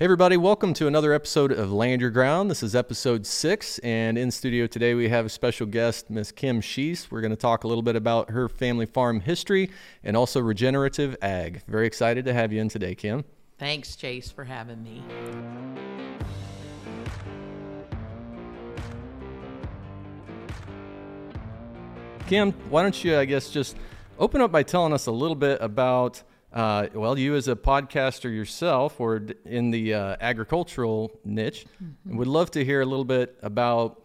Hey, everybody, welcome to another episode of Land Your Ground. This is episode six, and in studio today we have a special guest, Miss Kim Sheese. We're going to talk a little bit about her family farm history and also regenerative ag. Very excited to have you in today, Kim. Thanks, Chase, for having me. Kim, why don't you, I guess, just open up by telling us a little bit about uh, well, you as a podcaster yourself or in the uh, agricultural niche, mm-hmm. would love to hear a little bit about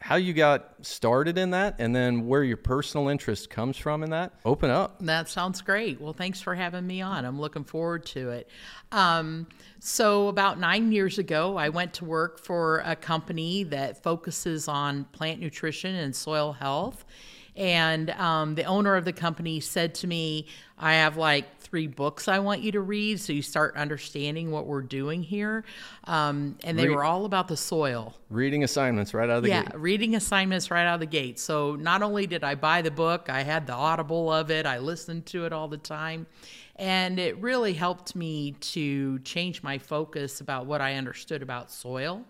how you got started in that and then where your personal interest comes from in that. Open up. That sounds great. Well, thanks for having me on. I'm looking forward to it. Um, so, about nine years ago, I went to work for a company that focuses on plant nutrition and soil health. And um, the owner of the company said to me, I have like three books I want you to read so you start understanding what we're doing here. Um, and they Read, were all about the soil. Reading assignments right out of the yeah, gate. Yeah, reading assignments right out of the gate. So not only did I buy the book, I had the audible of it, I listened to it all the time. And it really helped me to change my focus about what I understood about soil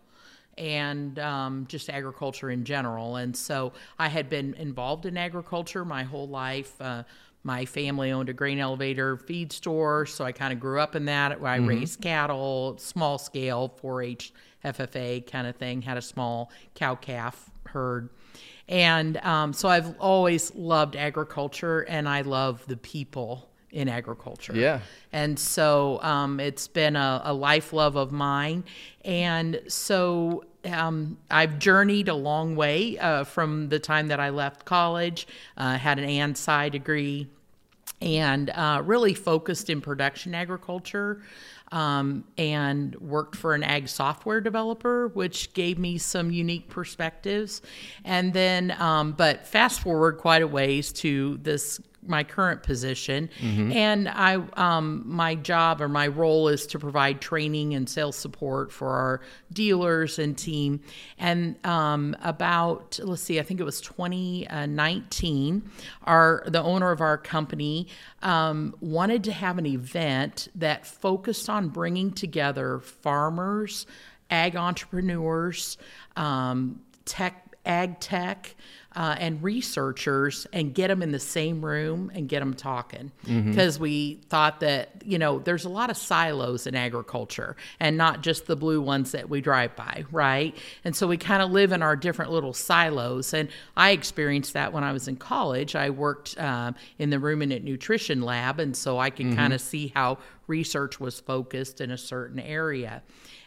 and um, just agriculture in general. And so I had been involved in agriculture my whole life. Uh, my family owned a grain elevator feed store, so I kind of grew up in that. I mm-hmm. raised cattle, small scale, 4 H FFA kind of thing, had a small cow calf herd. And um, so I've always loved agriculture and I love the people in agriculture. Yeah. And so um, it's been a, a, life love of mine. And so um, I've journeyed a long way uh, from the time that I left college, uh, had an ANSI degree, and uh, really focused in production agriculture. Um, and worked for an ag software developer, which gave me some unique perspectives. And then, um, but fast forward quite a ways to this my current position, mm-hmm. and I um, my job or my role is to provide training and sales support for our dealers and team. And um, about let's see, I think it was 2019, our the owner of our company um, wanted to have an event that focused on bringing together farmers, ag entrepreneurs, um, tech, ag tech uh, and researchers and get them in the same room and get them talking. Because mm-hmm. we thought that you know there's a lot of silos in agriculture and not just the blue ones that we drive by right? And so we kind of live in our different little silos. And i experienced that when i was in college. I worked um, in the ruminant nutrition lab and so i could mm-hmm. kind of see how research was focused in a certain area.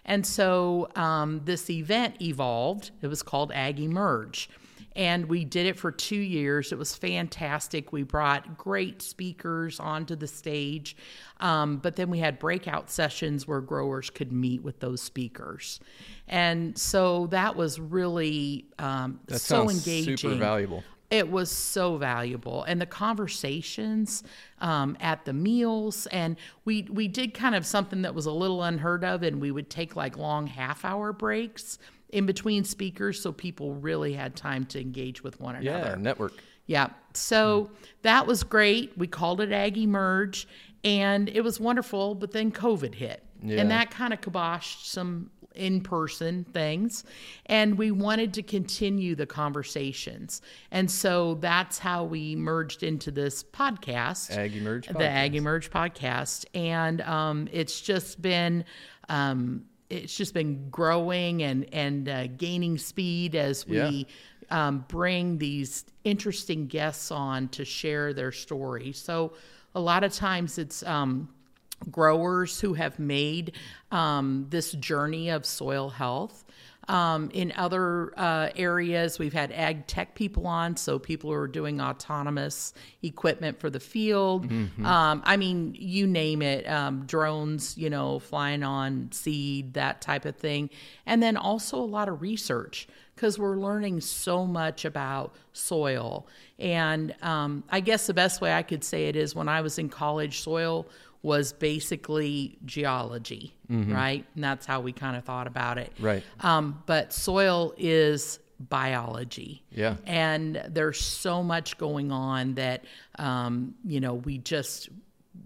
And so um, this event evolved. It was called AgEmerge and we did it for two years. It was fantastic. We brought great speakers onto the stage, um, but then we had breakout sessions where growers could meet with those speakers, and so that was really um, that so engaging. Super valuable. It was so valuable, and the conversations um, at the meals, and we we did kind of something that was a little unheard of, and we would take like long half hour breaks in between speakers so people really had time to engage with one another. Yeah, network. Yeah. So mm. that was great. We called it Ag Merge and it was wonderful, but then COVID hit. Yeah. And that kind of kiboshed some in person things. And we wanted to continue the conversations. And so that's how we merged into this podcast, AgEmerge podcast. The Ag Merge podcast. And um, it's just been. Um, it's just been growing and and uh, gaining speed as we yeah. um, bring these interesting guests on to share their story. So a lot of times it's um, growers who have made um, this journey of soil health. Um, in other uh, areas, we've had ag tech people on, so people who are doing autonomous equipment for the field. Mm-hmm. Um, I mean, you name it um, drones, you know, flying on seed, that type of thing. And then also a lot of research because we're learning so much about soil. And um, I guess the best way I could say it is when I was in college, soil was basically geology, mm-hmm. right? And that's how we kind of thought about it. Right. Um, but soil is biology. Yeah. And there's so much going on that, um, you know, we just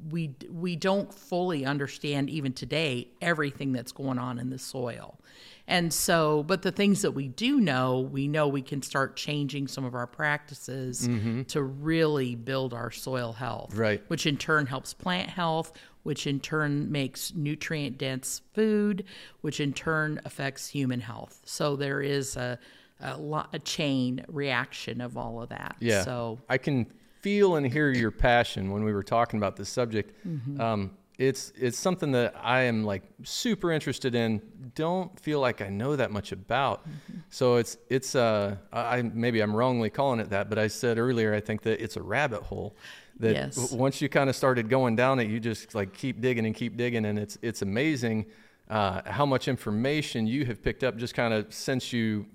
we we don't fully understand even today everything that's going on in the soil. And so, but the things that we do know, we know we can start changing some of our practices to really build our soil health. Right. Which in turn helps plant health, which in turn makes nutrient dense food, which in turn affects human health. So there is a, a, lot, a chain reaction of all of that. Yeah. So I can feel and hear your passion when we were talking about this subject. Mm-hmm. Um, it's it's something that I am like super interested in. Don't feel like I know that much about. Mm-hmm. So it's it's uh I maybe I'm wrongly calling it that, but I said earlier I think that it's a rabbit hole. That Yes. w- once you kind of started going down it, you just like keep digging and keep digging, and it's it's amazing uh, how much information you have picked up just kind of since you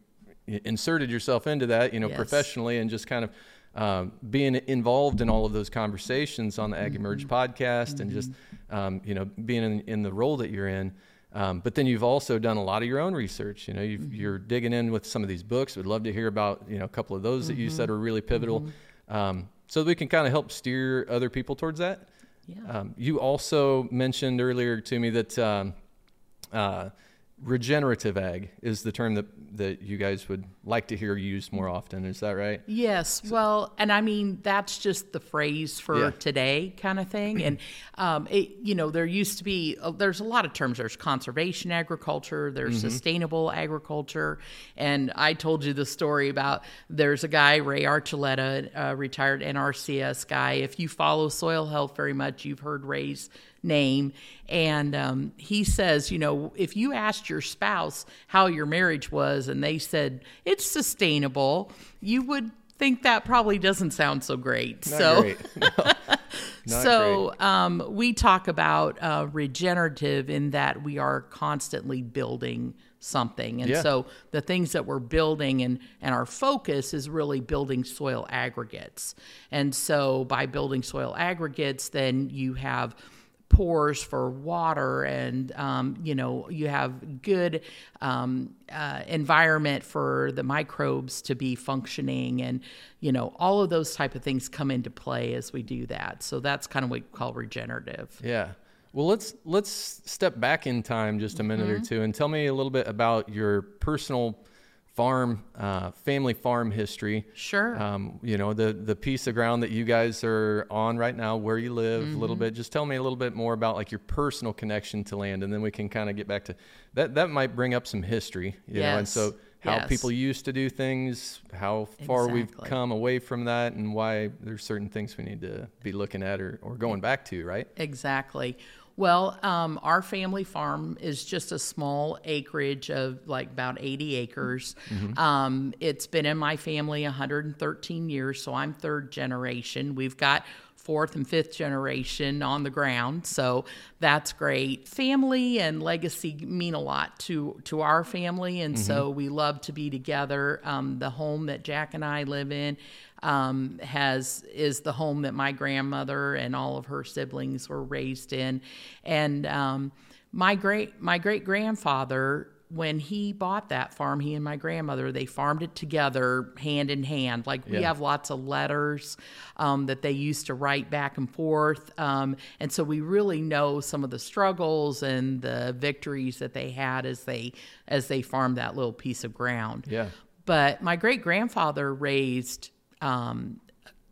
inserted yourself into that, you know, Yes. professionally and just kind of um, being involved in all of those conversations on the AgEmerge podcast and just, um, you know, being in, in the role that you're in. Um, but then you've also done a lot of your own research. You know, you've, you're digging in with some of these books. We'd love to hear about, you know, a couple of those that you said were really pivotal. Um, so that we can kind of help steer other people towards that. Yeah. Um, you also mentioned earlier to me that um, uh, regenerative ag is the term that, that you guys would like to hear used more often. Is that right? Yes, well, and I mean that's just the phrase for Yeah. today, kind of thing. And um, it, you know, there used to be uh, there's a lot of terms. There's conservation agriculture, there's sustainable agriculture, and I told you the story about there's a guy Ray Archuleta, a retired NRCS guy. If you follow soil health very much, you've heard Ray's name. And um, he says, you know, if you asked your spouse how your marriage was and they said it's sustainable, you would think that probably doesn't sound so great. Not so, great. No, so um, we talk about uh, regenerative in that we are constantly building something and Yeah. so the things that we're building and and our focus is really building soil aggregates and so by building soil aggregates then you have pores for water and um, you know you have good um, uh, environment for the microbes to be functioning and you know all of those type of things come into play as we do that. So that's kind of what we call regenerative. Yeah. Well, let's let's step back in time just a minute or two and tell me a little bit about your personal farm, uh, family farm history. sure Um, you know the the piece of ground that you guys are on right now, where you live, a little bit. Just tell me a little bit more about like your personal connection to land, and then we can kind of get back to that. That might bring up some history, you know, and so how Yes. people used to do things, how far we've come away from that, and why there's certain things we need to be looking at or, or going back to, right? Exactly. Well, um, our family farm is just a small acreage of like about 80 acres. Um, it's been in my family 113 years, so I'm third generation. We've got fourth and fifth generation on the ground, so that's great. Family and legacy mean a lot to to our family, and so we love to be together. Um, the home that Jack and I live in um, has is the home that my grandmother and all of her siblings were raised in, and um, my great my great grandfather when he bought that farm, he and my grandmother they farmed it together hand in hand. Like we Yeah. have lots of letters um, that they used to write back and forth, um, and so we really know some of the struggles and the victories that they had as they as they farmed that little piece of ground. Yeah. But my great grandfather raised um,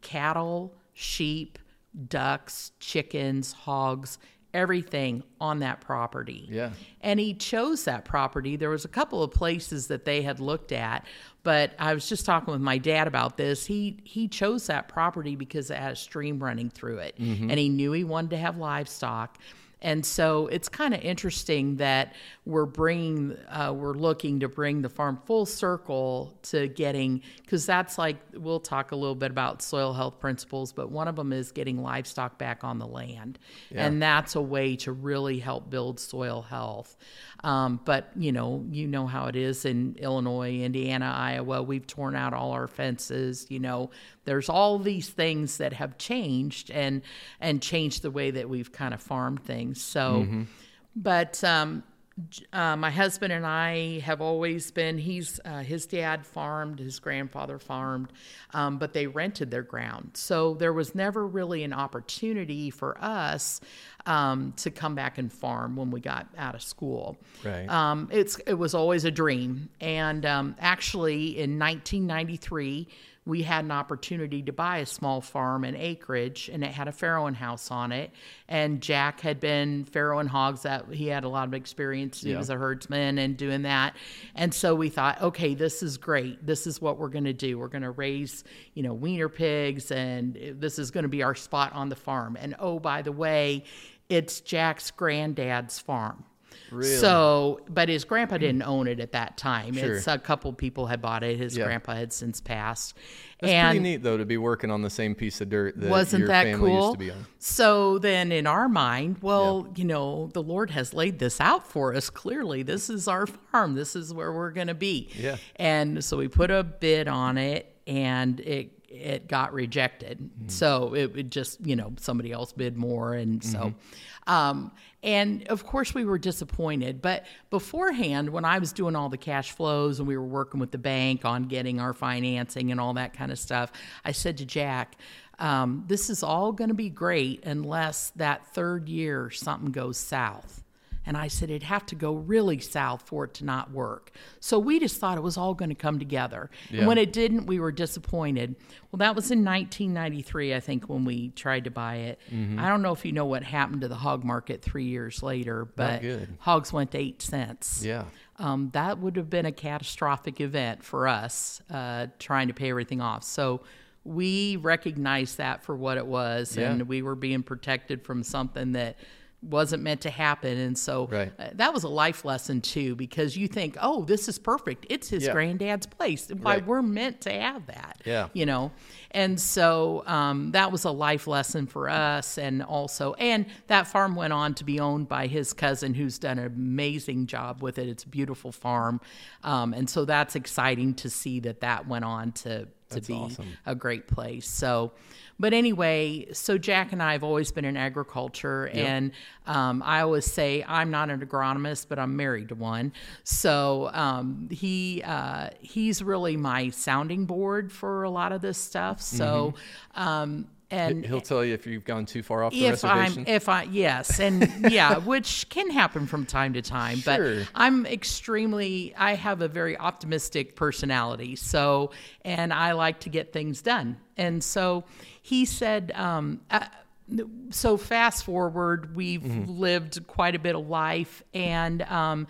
cattle, sheep, ducks, chickens, hogs, everything on that property. Yeah. And he chose that property. There was a couple of places that they had looked at, but I was just talking with my dad about this. He he chose that property because it had a stream running through it, mm-hmm. and he knew he wanted to have livestock. And so it's kind of interesting that we're bringing, uh, we're looking to bring the farm full circle to getting, because that's like, we'll talk a little bit about soil health principles, but one of them is getting livestock back on the land. And that's a way to really help build soil health. Um, but, you know, you know how it is in Illinois, Indiana, Iowa. We've torn out all our fences, you know, there's all these things that have changed and and changed the way that we've kind of farmed things so but um uh, my husband and I have always been. He's uh, his dad farmed, his grandfather farmed, um, but they rented their ground, so there was never really an opportunity for us um, to come back and farm when we got out of school. Right. Um, it's it was always a dream, and um, actually in 1993 we had an opportunity to buy a small farm and acreage, and it had a farrowing house on it. And Jack had been farrowing hogs; that he had a lot of experience. He Yeah. was a herdsman and doing that. And so we thought, okay, this is great. This is what we're going to do. We're going to raise, you know, wiener pigs, and this is going to be our spot on the farm. And oh, by the way, it's Jack's granddad's farm. Really? So, but his grandpa didn't own it at that time. Sure. It's a couple people had bought it. His Yeah. grandpa had since passed. That's and pretty neat though to be working on the same piece of dirt that wasn't your that family cool? used to be on. So then in our mind, well, you know, the Lord has laid this out for us clearly. This is our farm. This is where we're going to be. Yeah. And so we put a bid on it and it it got rejected. Mm-hmm. So it would just, you know, somebody else bid more and so Mm-hmm. um and of course we were disappointed, but beforehand when I was doing all the cash flows and we were working with the bank on getting our financing and all that kind of stuff, I said to Jack, um, this is all going to be great unless that third year something goes south. And I said it'd have to go really south for it to not work. So we just thought it was all going to come together. Yeah. And when it didn't, we were disappointed. Well, that was in 1993, I think, when we tried to buy it. I don't know if you know what happened to the hog market three years later, but hogs went to eight cents Yeah. um, that would have been a catastrophic event for us uh, trying to pay everything off. So we recognized that for what it was, Yeah. and we were being protected from something that wasn't meant to happen. And so Right. uh, that was a life lesson too, because you think, oh, this is perfect. It's his Yeah. granddad's place. Why Right. we're meant to have that. Yeah. You know, and so um, that was a life lesson for us, and also, and that farm went on to be owned by his cousin, who's done an amazing job with it. It's a beautiful farm, um, and so that's exciting to see that that went on to to That's be awesome. a great place. So, but anyway, so Jack and I have always been in agriculture, and um, I always say I'm not an agronomist, but I'm married to one. So um, he uh, he's really my sounding board for a lot of this stuff. So. Um, and He'll tell you if you've gone too far off the if I'm reservation. if I yes and yeah which can happen from time to time Sure. but I'm extremely I have a very optimistic personality so and I like to get things done and so he said um, uh, so fast forward we've Mm-hmm. lived quite a bit of life and um,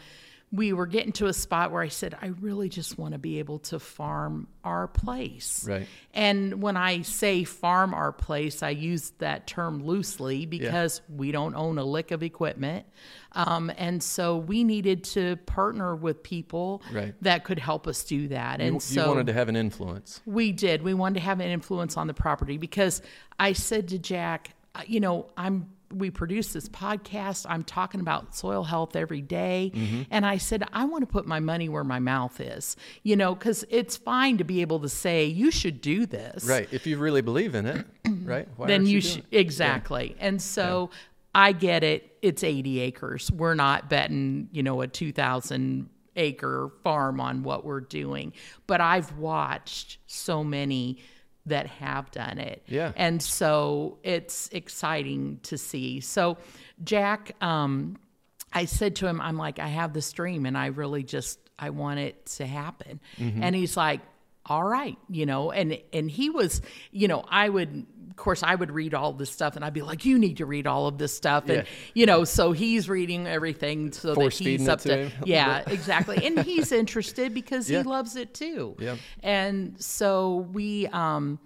we were getting to a spot where I said I really just want to be able to farm our place Right. and when I say farm our place, I use that term loosely because we don't own a lick of equipment. Um, and so we needed to partner with people Right. that could help us do that. And you, so you wanted to have an influence. we did. We wanted to have an influence on the property because I said to Jack, uh, you know, I'm we produce this podcast. I'm talking about soil health every day. Mm-hmm. and I said I want to put my money where my mouth is. You know, cuz it's fine to be able to say you should do this. Right. If you really believe in it, right? Why Then aren't you should exactly. And so I get it. It's 80 acres. We're not betting, you know, a 2000 acre farm on what we're doing. But I've watched so many that have done it. Yeah. And so it's exciting to see. So Jack, um, I said to him, I'm like, I have this dream and I really just I want it to happen. Mm-hmm. And he's like, all right, you know, and and he was, you know, I would of course I would read all this stuff and I'd be like, you need to read all of this stuff. And Yeah. you know, so he's reading everything so that Force-feeding he's up to to, yeah, exactly. And he's interested because Yeah. he loves it too. Yeah. And so we um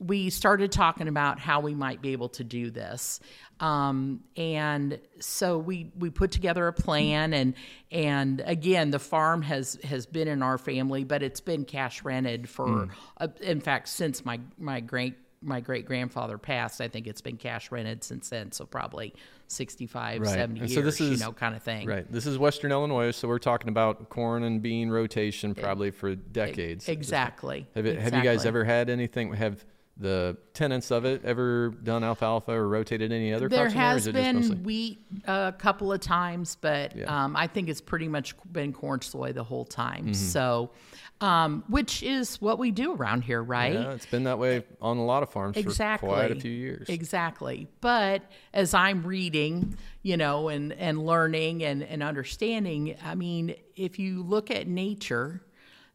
we started talking about how we might be able to do this. Um, and so we we put together a plan and and again the farm has has been in our family but it's been cash rented for Hmm. uh, in fact since my my great my great grandfather passed I think it's been cash rented since then so probably 65 Right. 70 And years so this is, you know kind of thing Right. This is Western Illinois, so we're talking about corn and bean rotation probably for decades. exactly Have, it, have you guys ever had anything? Have the tenants of it ever done alfalfa or rotated any other There crops in there? has it just been mostly- wheat a couple of times, but Yeah. um, I think it's pretty much been corn soy the whole time. Mm-hmm. So, um, which is what we do around here, right? Yeah, it's been that way on a lot of farms exactly for quite a few years. exactly but as i'm reading you know and and learning and and understanding i mean if you look at nature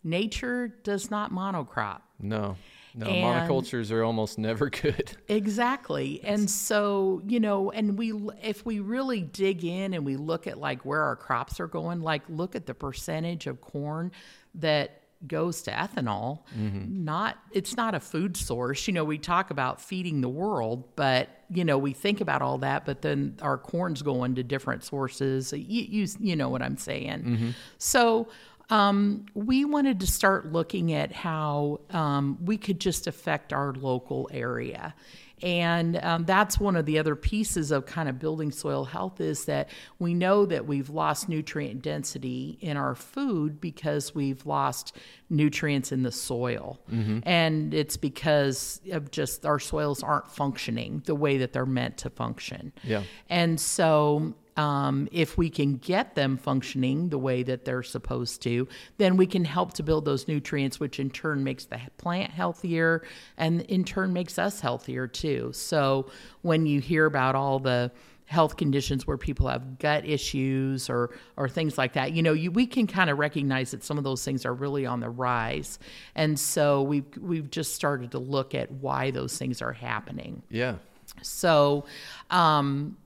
nature does not monocrop No, no, And- monocultures are almost never good. Exactly. And so, you know, and we if we really dig in and we look at like where our crops are going, like look at the percentage of corn that goes to ethanol. Mm-hmm. Not it's not a food source. You know, we talk about feeding the world, but you know, we think about all that, but then our corn's going to different sources. You you, you know what I'm saying. Mm-hmm. So, um, we wanted to start looking at how um, we could just affect our local area. And um, that's one of the other pieces of kind of building soil health is that we know that we've lost nutrient density in our food because we've lost nutrients in the soil. And it's because of just our soils aren't functioning the way that they're meant to function. Yeah. And so, um, if we can get them functioning the way that they're supposed to, then we can help to build those nutrients, which in turn makes the plant healthier and in turn makes us healthier too. So, when you hear about all the health conditions where people have gut issues or or things like that you know you, we can kind of recognize that some of those things are really on the rise and so we've we've just started to look at why those things are happening Yeah. so um,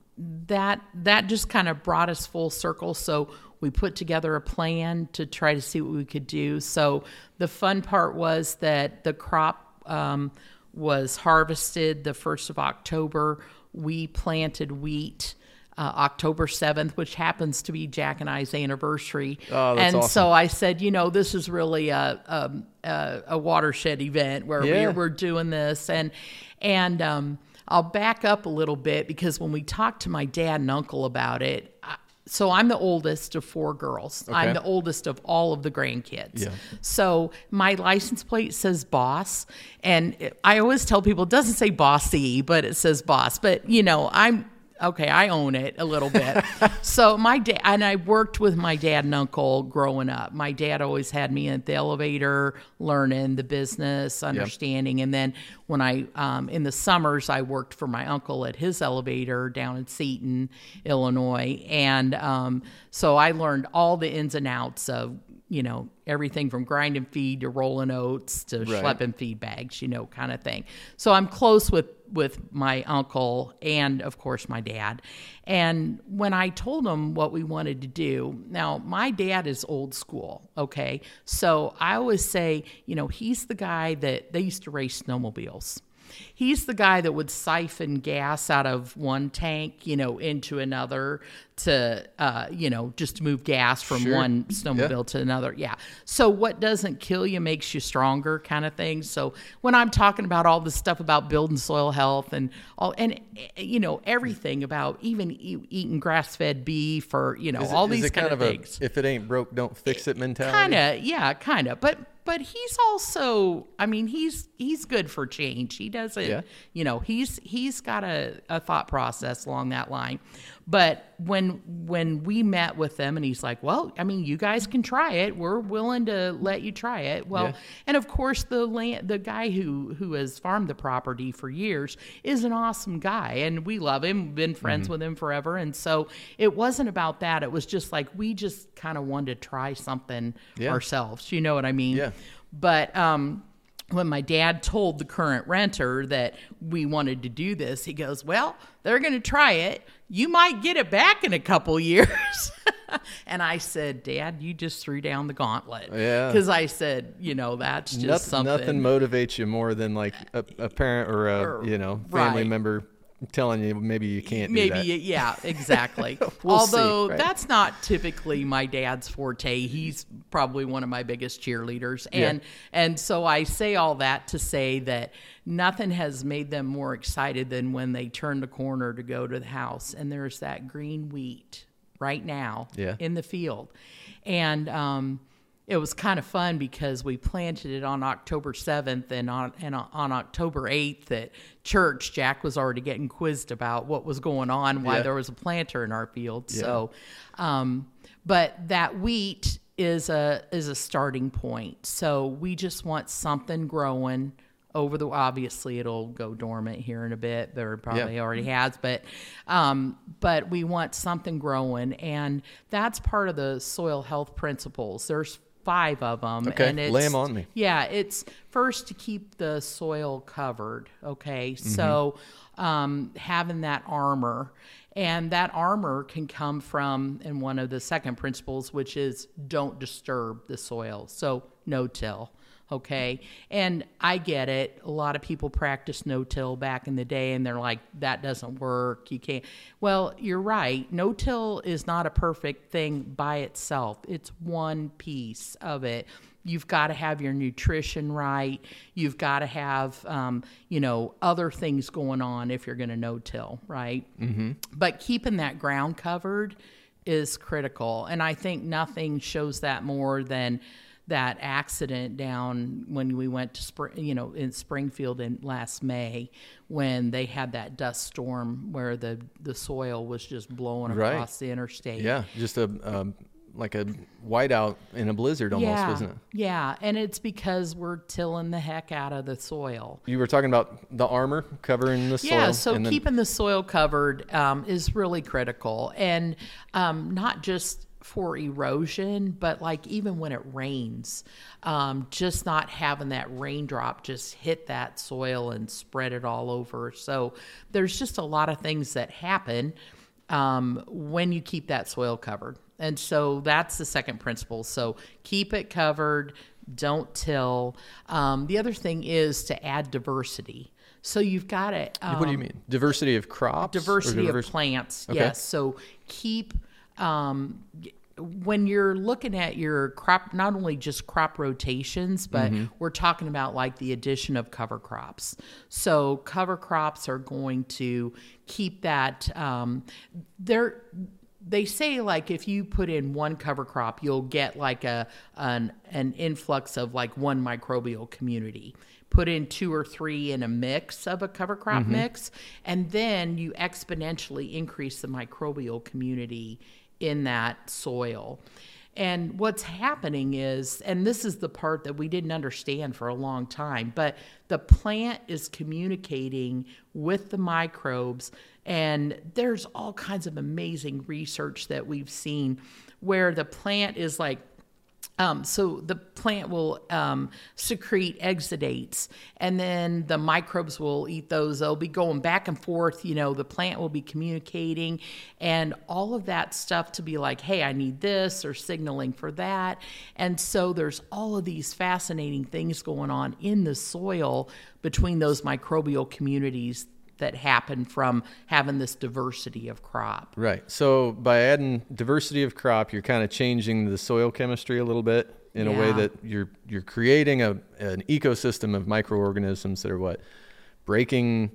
that that just kind of brought us full circle. So we put together a plan to try to see what we could do. So the fun part was that the crop um, was harvested the first of October. We planted wheat. Uh, October 7th, which happens to be Jack and I's anniversary. Oh, and awesome. so I said, you know, this is really a, um, a, a watershed event where Yeah. we're, we're doing this. And, and, um, I'll back up a little bit because when we talked to my dad and uncle about it, I, so I'm the oldest of four girls. Okay. I'm the oldest of all of the grandkids. Yeah. So my license plate says boss. And I always tell people it doesn't say bossy, but it says boss. But, you know, I'm okay, I own it a little bit. so my dad and I worked with my dad and uncle growing up. My dad always had me at the elevator, learning the business, understanding, and then when I um, in the summers I worked for my uncle at his elevator down in Seaton, Illinois, and um, so I learned all the ins and outs of you know everything from grinding feed to rolling oats to Right. schlepping feed bags, you know, kind of thing. So I'm close with with my uncle and of course my dad. And when I told him what we wanted to do, now my dad is old school, okay? So I always say, you know, he's the guy that they used to race snowmobiles. He's the guy that would siphon gas out of one tank, you know, into another to, uh, you know, just to move gas from Sure. one snowmobile to another. Yeah. So what doesn't kill you makes you stronger, kind of thing. So when I'm talking about all this stuff about building soil health and all, and eh, you know, everything about even e- eating grass-fed beef or you know it- all these it kind, of a things. if it ain't broke, don't fix it mentality. Kind of, yeah, kind of. But but he's also, I mean, he's he's good for change. He doesn't, Yeah. you know, he's he's got a, a thought process along that line. But when when we met with them, and he's like, "Well, I mean, you guys can try it. We're willing to let you try it." Well, Yeah. and of course, the land, the guy who who has farmed the property for years is an awesome guy, and we love him. Been friends Mm-hmm. with him forever, and so it wasn't about that. It was just like we just kind of wanted to try something Yeah. ourselves. You know what I mean? Yeah. But um, when my dad told the current renter that we wanted to do this, he goes, "Well, they're going to try it. You might get it back in a couple years." and I said, "Dad, you just threw down the gauntlet." Yeah. Because I said, you know, that's just Noth- something. Nothing motivates you more than like a, a parent or a Or- you know family right. member telling you maybe you can't do Maybe, yeah, exactly. We'll see, Although right? that's not typically my dad's forte. He's probably one of my biggest cheerleaders, Yeah. and and so I say all that to say that nothing has made them more excited than when they turn the corner to go to the house and there's that green wheat right now Yeah. in the field, and um, it was kind of fun because we planted it on October 7th and on and on October 8th at church Jack was already getting quizzed about what was going on why Yeah. there was a planter in our field so um, but that wheat is a is a starting point so we just want something growing over the obviously it'll go dormant here in a bit or probably Yeah. already has but um, but we want something growing and that's part of the soil health principles there's five of them Okay, and it's, lay 'em on me. yeah it's first to keep the soil covered okay Mm-hmm. so um, having that armor and that armor can come from in one of the second principles which is don't disturb the soil so no till okay? And i get it. A lot of people practice no till back in the day and they're like that doesn't work. You can't. Well you're right. No till is not a perfect thing by itself. It's one piece of it. You've got to have your nutrition right. You've got to have um, you know other things going on if you're going to no till right? Mm-hmm. but keeping that ground covered is critical and i think nothing shows that more than that accident down when we went to spring, you know, in Springfield in last May when they had that dust storm where the the soil was just blowing Right. across the interstate. Yeah, just a um, like a whiteout in a blizzard almost, yeah, wasn't it? yeah, and it's because we're tilling the heck out of the soil. You were talking about the armor covering the soil. Yeah, so and then- keeping the soil covered um, is really critical, and um, not just for erosion, but like even when it rains, um, just not having that raindrop just hit that soil and spread it all over. So there's just a lot of things that happen um, when you keep that soil covered. And so that's the second principle. So keep it covered, don't till. Um, the other thing is to add diversity. So you've got to. Um, what do you mean? Diversity of crops? or diversity of plants Okay. yes so keep um, when you're looking at your crop not only just crop rotations but Mm-hmm. we're talking about like the addition of cover crops. So cover crops are going to keep that um, they're they say like if you put in one cover crop you'll get like a an, an influx of like one microbial community. Put in two or three in a mix of a cover crop mix and then you exponentially increase the microbial community in that soil and what's happening is, and this is the part that we didn't understand for a long time, but the plant is communicating with the microbes. And there's all kinds of amazing research that we've seen where the plant is like um, so the plant will um, secrete exudates, and then the microbes will eat those. They'll be going back and forth. You know, the plant will be communicating, and all of that stuff to be like, "Hey, I need this," or signaling for that. And so there's all of these fascinating things going on in the soil between those microbial communities that happen from having this diversity of crop. Right. So by adding diversity of crop, you're kind of changing the soil chemistry a little bit in a way that you're you're creating a an ecosystem of microorganisms that are what breaking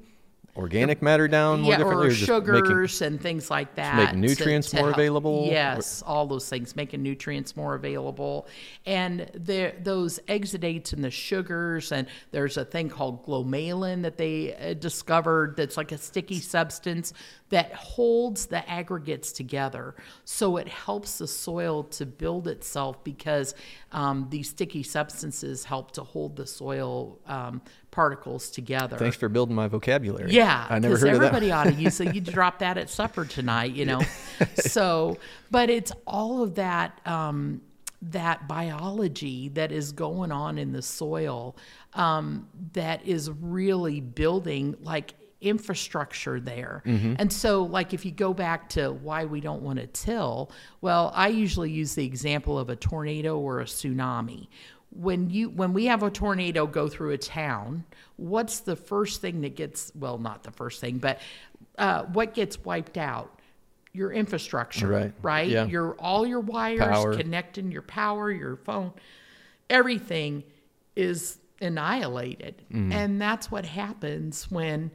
organic matter down more yeah, differently, or making- sugars and things like that. Make nutrients more help- available? Yes, all those things, making nutrients more available. And there, those exudates and the sugars, and there's a thing called glomalin that they uh, discovered that's like a sticky substance that holds the aggregates together. So it helps the soil to build itself because um, these sticky substances help to hold the soil um, particles together. Thanks for building my vocabulary. Yeah, I never heard of that. everybody ought to use it. You drop that at supper tonight, you know. so, but it's all of that um, that biology that is going on in the soil um, that is really building like infrastructure there. Mm-hmm. And so like if you go back to why we don't want to till, well, I usually use the example of a tornado or a tsunami when you when we have a tornado go through a town what's the first thing that gets well not the first thing but uh, what gets wiped out your infrastructure Right. right Yeah. your all your wires Power. connecting your power your phone everything is annihilated Mm. and that's what happens when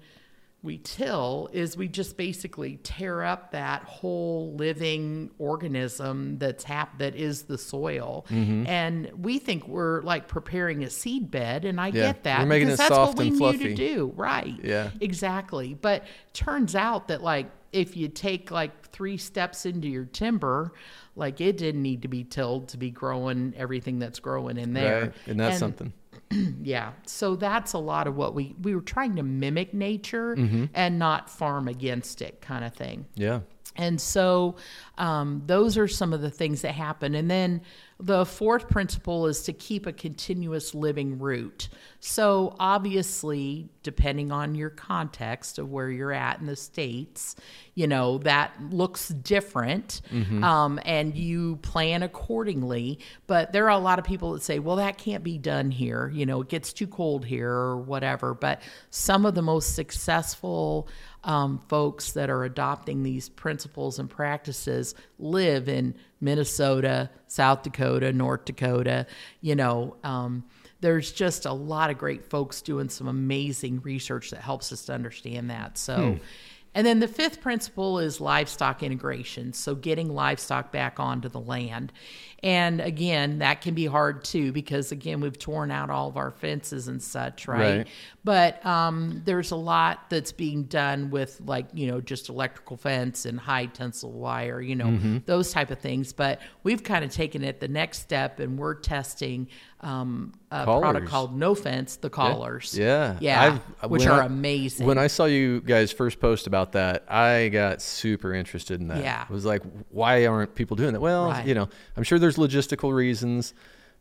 we till is we just basically tear up that whole living organism that's hap- that is the soil Mm-hmm. and we think we're like preparing a seed bed and i Yeah, get that we're making because it that's soft what we and knew fluffy. to do right Yeah. exactly but turns out that like if you take like three steps into your timber like it didn't need to be tilled to be growing everything that's growing in there Right. And that's something. yeah. So that's a lot of what we we were trying to mimic nature Mm-hmm. and not farm against it kind of thing. Yeah. And so um, those are some of the things that happen. And then the fourth principle is to keep a continuous living root. So obviously, depending on your context of where you're at in the states, you know that looks different, um, and you plan accordingly. But there are a lot of people that say, "Well, that can't be done here. You know, it gets too cold here, or whatever." But some of the most successful um, folks that are adopting these principles and practices live in Minnesota, South Dakota, North Dakota. You know, um, there's just a lot of great folks doing some amazing research that helps us to understand that. So, and then the fifth principle is livestock integration. So, getting livestock back onto the land. And again, that can be hard too because, again, we've torn out all of our fences and such, right? Right. But um, there's a lot that's being done with, like, you know, just electrical fence and high tensile wire, you know, Mm-hmm. those type of things. But we've kind of taken it the next step and we're testing um, a product called Nofence, the collars. Yeah. Yeah. I've- which are I- amazing. When I saw you guys first post about that, I got super interested in that. Yeah. It was like, why aren't people doing that? Well, Right. you know, I'm sure there's logistical reasons,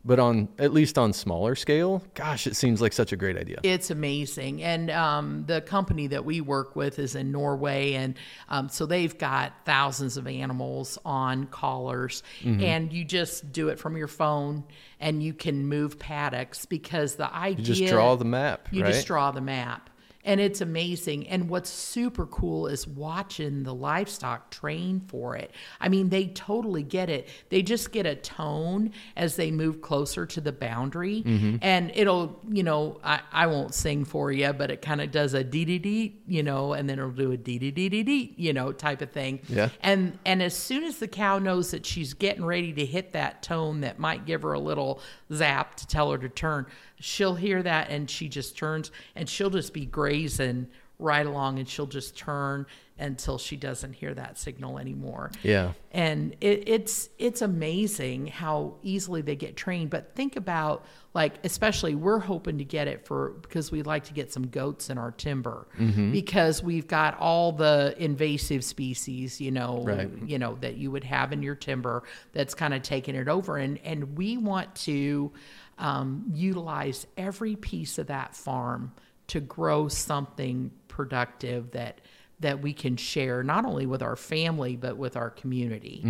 but on at least on smaller scale, gosh, it seems like such a great idea. It's amazing. And um, the company that we work with is in Norway. And um, so they've got thousands of animals on collars. Mm-hmm. And you just do it from your phone and you can move paddocks because the idea. you just draw the map, You right? just draw the map. And it's amazing. And what's super cool is watching the livestock train for it. I mean, they totally get it. They just get a tone as they move closer to the boundary. Mm-hmm. And it'll, you know, I, I won't sing for you, but it kind of does a dee dee dee, you know, and then it'll do a dee dee dee dee dee, you know, type of thing. Yeah. And and as soon as the cow knows that she's getting ready to hit that tone that might give her a little zap to tell her to turn, she'll hear that and she just turns and she'll just be grazing right along and she'll just turn until she doesn't hear that signal anymore. Yeah. And it, it's it's amazing how easily they get trained. But think about like especially we're hoping to get it for because we like to get some goats in our timber Mm-hmm. because we've got all the invasive species, you know, Right. you know that you would have in your timber that's kind of taking it over, and and we want to um, utilize every piece of that farm to grow something productive that that we can share not only with our family but with our community.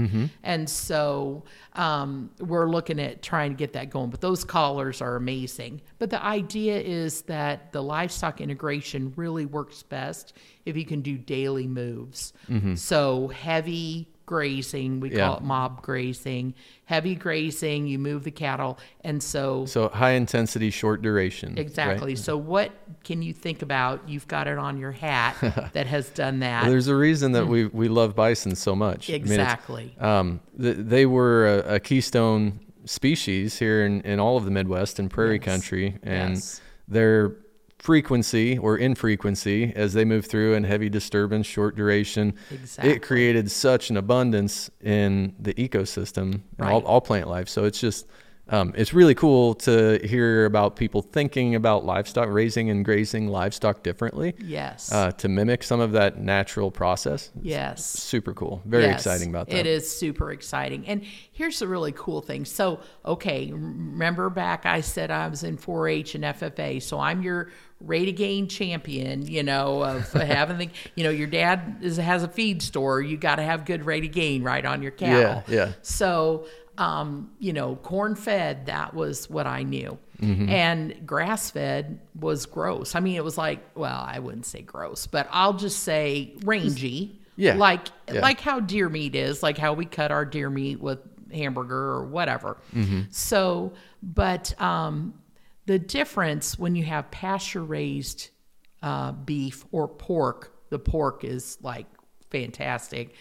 And so um, we're looking at trying to get that going but those collars are amazing. But the idea is that the livestock integration really works best if you can do daily moves. So heavy grazing we Yeah. call it mob grazing heavy grazing you move the cattle and so So high intensity, short duration. right? Exactly. So, what can you think about? You've got it on your hat that has done that. Well, there's a reason that we, we love bison so much. I mean, exactly. um, th- they were a, a keystone species here in, in all of the Midwest and prairie Yes. country, and Yes. their frequency or infrequency as they move through and heavy disturbance, short duration, Exactly. it created such an abundance in the ecosystem and all, Right. all plant life. So it's just um, it's really cool to hear about people thinking about livestock raising and grazing livestock differently yes. uh, to mimic some of that natural process. yes. Super cool. Very Yes, exciting about that. It is super exciting. And here's the really cool thing. So, okay, remember back I said I was in 4 H and FFA. So I'm your rate of gain champion, you know, of having the, you know, your dad is, has a feed store. You got to have good rate of gain right on your cattle. Yeah, yeah. So, um, you know, corn fed, that was what I knew. Mm-hmm. And grass fed was gross. I mean, it was like, well, I wouldn't say gross, but I'll just say rangy. Yeah, Like yeah. like how deer meat is, like how we cut our deer meat with hamburger or whatever. Mm-hmm. So, but um, the difference when you have pasture raised uh, beef or pork. The pork is like fantastic.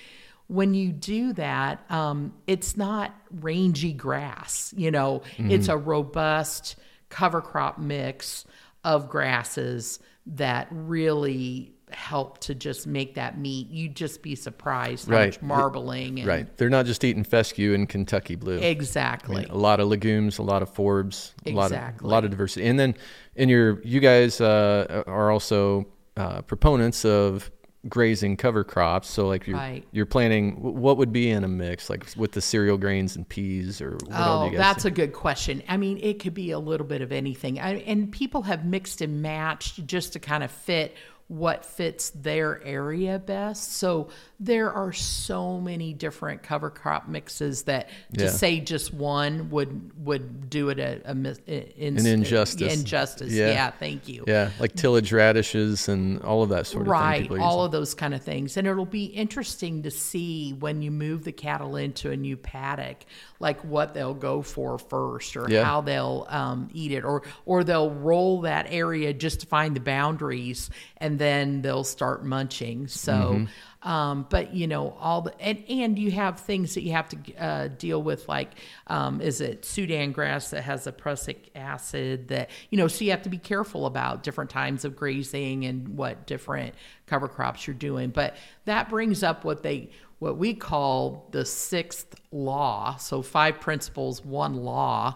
When you do that, um, it's not rangy grass. You know, it's a robust cover crop mix of grasses that really help to just make that meat. You'd just be surprised how Right. much marbling and Right. They're not just eating fescue and Kentucky blue. exactly. a lot of legumes, a lot of forbs, a lot of Exactly. a lot of diversity. And then in your you guys uh, are also uh, proponents of grazing cover crops. So like you're Right. you're planting what would be in a mix like with the cereal grains and peas or what Oh, you guys that's do? a good question. I mean, it could be a little bit of anything. I, and people have mixed and matched just to kind of fit what fits their area best. So there are so many different cover crop mixes that to Yeah. say just one would would do it a, a mis- in, An injustice. Injustice. Yeah. Yeah. thank you. yeah, like tillage radishes and all of that sort of thing. Right, all of those kind of things. And it'll be interesting to see when you move the cattle into a new paddock, like what they'll go for first or Yeah. how they'll um, eat it or or they'll roll that area just to find the boundaries and then they'll start munching. So Mm-hmm. um, but you know all the and and you have things that you have to uh, deal with like um, is it Sudan grass that has a prussic acid that you know so you have to be careful about different times of grazing and what different cover crops you're doing. But that brings up what they what we call the sixth law. So five principles, one law,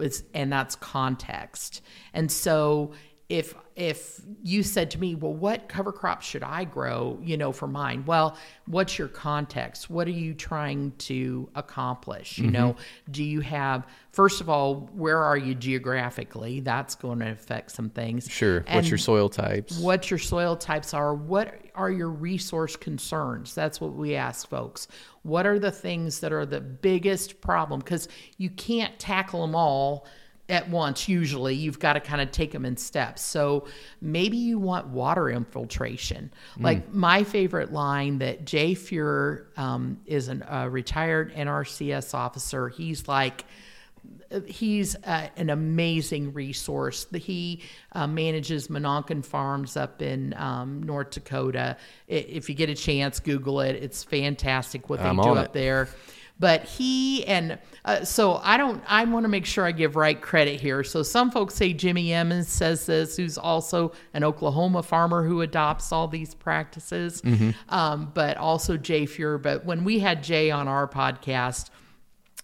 is and that's context. And so if if you said to me, well, what cover crop should I grow, you know, for mine? Well, what's your context? What are you trying to accomplish? You know, mm-hmm. do you have first of all, where are you geographically? That's going to affect some things. Sure. What's your soil types? what your soil types are, what are your resource concerns? That's what we ask folks. What are the things that are the biggest problem? Because you can't tackle them all at once, usually. You've got to kind of take them in steps. So maybe you want water infiltration. Like my favorite line that Jay Fuhrer um, is a uh, retired NRCS officer. He's like, he's uh, an amazing resource. He uh, manages Menoken Farms up in um, North Dakota. If you get a chance, Google it. It's fantastic what they I'm do up it. there. But he and uh, so I don't. I want to make sure I give right credit here. So some folks say Jimmy Emmons says this, who's also an Oklahoma farmer who adopts all these practices, Mm-hmm. um, but also Jay Fuhrer. But when we had Jay on our podcast,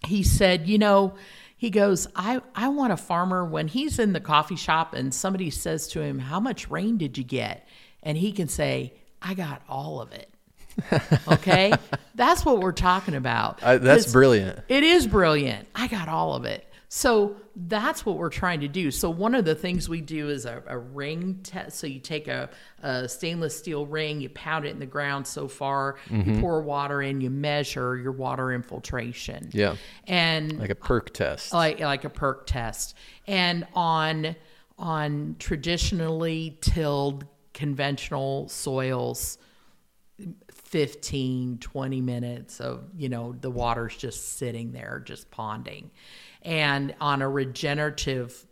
he said, you know, he goes, I, I want a farmer when he's in the coffee shop and somebody says to him, How much rain did you get? And he can say, I got all of it. Okay? that's what we're talking about. I, that's brilliant. It is brilliant. I got all of it. So that's what we're trying to do. So one of the things we do is a, a ring test. So you take a, a stainless steel ring, you pound it in the ground so far, Mm-hmm. you pour water in, you measure your water infiltration. Yeah. And Like a perk test. like like a perk test and on on traditionally tilled conventional soils 15 20 minutes of you know the water's just sitting there just ponding. And on a regenerative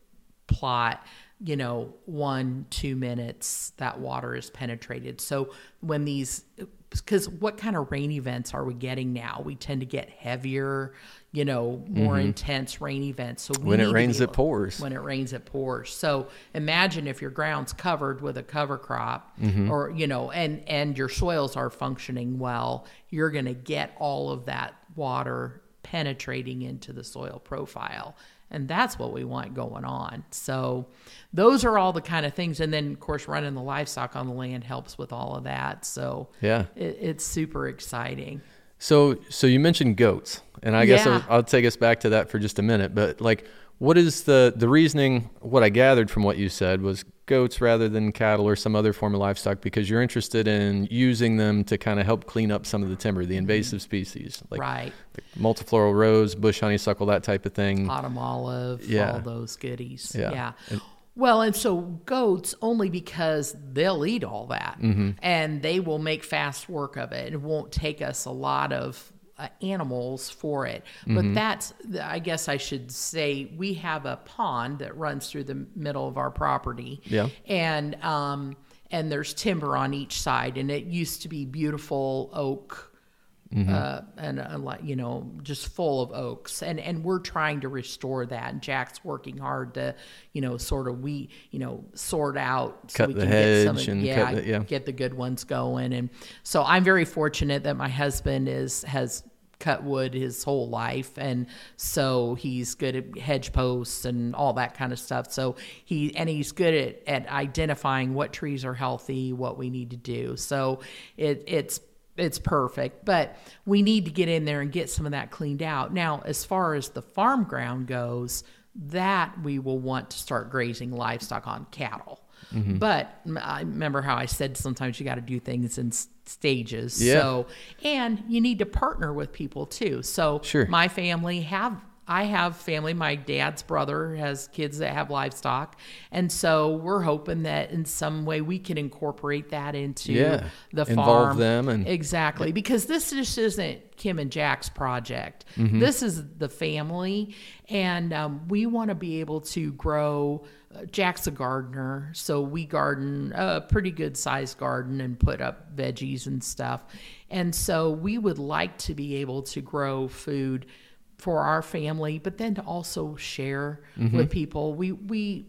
plot you know one two minutes that water is penetrated. So when these because what kind of rain events are we getting now we tend to get heavier you know more intense rain events so we Mm-hmm. When it rains, be it pours. when it rains it pours so imagine if your ground's covered with a cover crop Mm-hmm. or you know and and your soils are functioning well you're going to get all of that water penetrating into the soil profile and that's what we want going on so those are all the kind of things and then of course running the livestock on the land helps with all of that so Yeah. it, it's super exciting So, so you mentioned goats, and I guess Yeah. I'll, I'll take us back to that for just a minute. But like, what is the the reasoning? What I gathered from what you said was goats rather than cattle or some other form of livestock because you're interested in using them to kind of help clean up some of the timber, the invasive species, like, right like multifloral rose, bush honeysuckle, that type of thing. autumn olive, Yeah. all those goodies. Yeah. Yeah. well, and so goats only because they'll eat all that Mm-hmm. and they will make fast work of it. It won't take us a lot of uh, animals for it. Mm-hmm. But that's, I guess I should say, we have a pond that runs through the middle of our property. Yeah. And, um, and there's timber on each side, and it used to be beautiful oak. Uh, and uh, like you know, just full of oaks, and and we're trying to restore that. And Jack's working hard to, you know, sort of we, you know, sort out Cut the hedge of- and yeah, cut the- yeah. get the good ones going. And so I'm very fortunate that my husband is has cut wood his whole life and so he's good at hedge posts and all that kind of stuff. So he and he's good at, at identifying what trees are healthy what we need to do. So it, it's it's perfect. But we need to get in there and get some of that cleaned out. Now as far as the farm ground goes that we will want to start grazing livestock on cattle but I remember how I said sometimes you got to do things in stages. Yeah. So, and you need to partner with people too. So, Sure. my family have. I have family. My dad's brother has kids that have livestock, and so we're hoping that in some way we can incorporate that into Yeah. the Involve farm. them and- exactly because this just isn't Kim and Jack's project. Mm-hmm. This is the family, and um, we want to be able to grow. Uh, Jack's a gardener, so we garden a pretty good sized garden and put up veggies and stuff. And so we would like to be able to grow food for our family, but then to also share with people. We we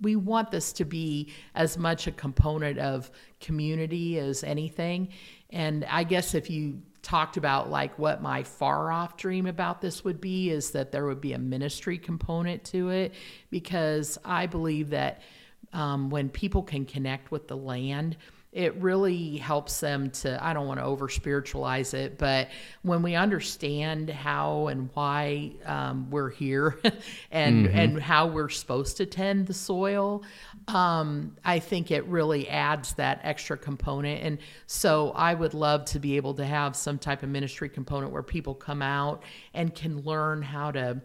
we want this to be as much a component of community as anything. And I guess if you talked about like what my far off dream about this would be is that there would be a ministry component to it. Because I believe that um, when people can connect with the land, it really helps them to i don't want to over spiritualize it but when we understand how and why um, we're here and and how we're supposed to tend the soil um, i think it really adds that extra component. And so i would love to be able to have some type of ministry component where people come out and can learn how to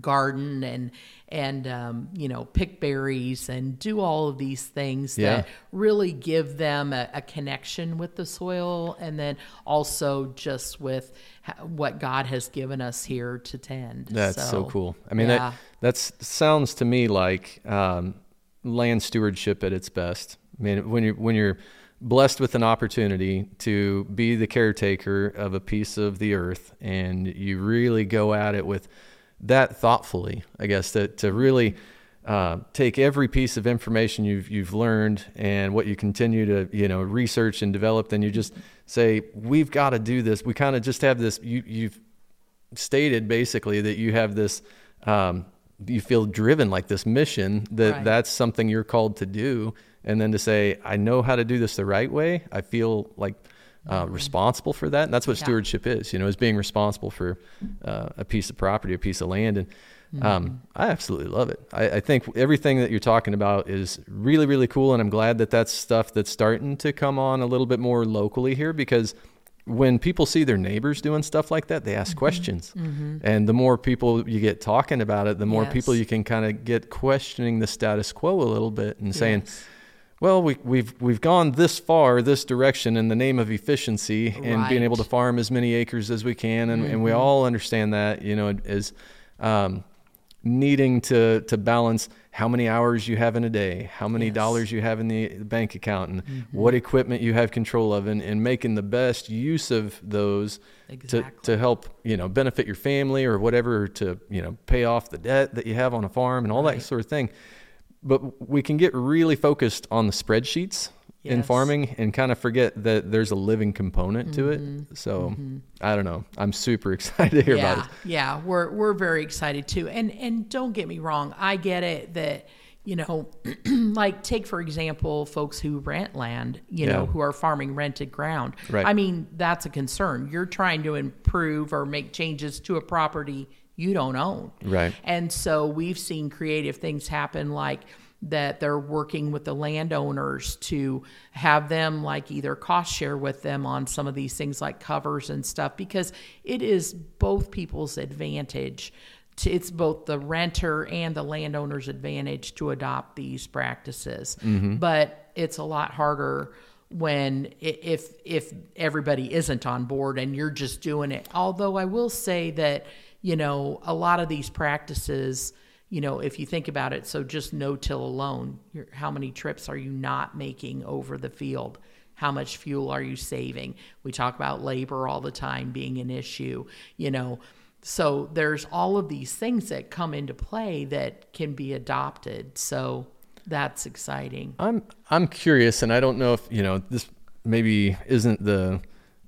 garden and and um, you know pick berries and do all of these things Yeah. that really give them a, a connection with the soil and then also just with ha- what God has given us here to tend. That's so, cool. I mean, yeah. that that's sounds to me like um, land stewardship at its best. I mean, when you're when you're blessed with an opportunity to be the caretaker of a piece of the earth, and you really go at it with that thoughtfully, I guess that to really uh, take every piece of information you've you've learned and what you continue to you know research and develop, then you just say we've got to do this. We kind of just have this. You you've stated basically that you have this um, you feel driven like this mission that Right. that's something you're called to do and then to say i know how to do this the right way i feel like uh, responsible for that and that's what Mm-hmm. Yeah. stewardship is you know is being responsible for uh, a piece of property a piece of land and Mm-hmm. um, i absolutely love it I, I think everything that you're talking about is really really cool and i'm glad that that's stuff that's starting to come on a little bit more locally here because when people see their neighbors doing stuff like that, they Mm-hmm. ask questions. And the more people you get talking about it, the more Yes. people you can kind of get questioning the status quo a little bit and saying, Yes. Well, we, we've we've gone this far, this direction in the name of efficiency and being able to Mm-hmm. farm as many acres as we can, and, and we all understand that, you know, as um, needing to to balance how many hours you have in a day, how many Yes. dollars you have in the bank account, and what equipment you have control of, and, and making the best use of those to, Exactly. to help you know benefit your family or whatever to you know pay off the debt that you have on a farm and all that sort of thing. But we can get really focused on the spreadsheets in farming and kind of forget that there's a living component to Mm-hmm. it. So I don't know. I'm super excited to hear yeah, about it. Yeah, we're we're very excited too. And and don't get me wrong, I get it that you know, like take for example, folks who rent land, you know, who are farming rented ground. Right. I mean, that's a concern. You're trying to improve or make changes to a property you don't own. Right. And so we've seen creative things happen like that they're working with the landowners to have them like either cost share with them on some of these things like covers and stuff because it is both people's advantage to, it's both the renter and the landowner's advantage to adopt these practices mm-hmm. but it's a lot harder when if if everybody isn't on board and you're just doing it although i will say that you know a lot of these practices you know, if you think about it, so just no till alone, how many trips are you not making over the field? How much fuel are you saving? We talk about labor all the time being an issue, you know. So there's all of these things that come into play that can be adopted. So that's exciting. I'm I'm curious, and I don't know if you know this maybe isn't the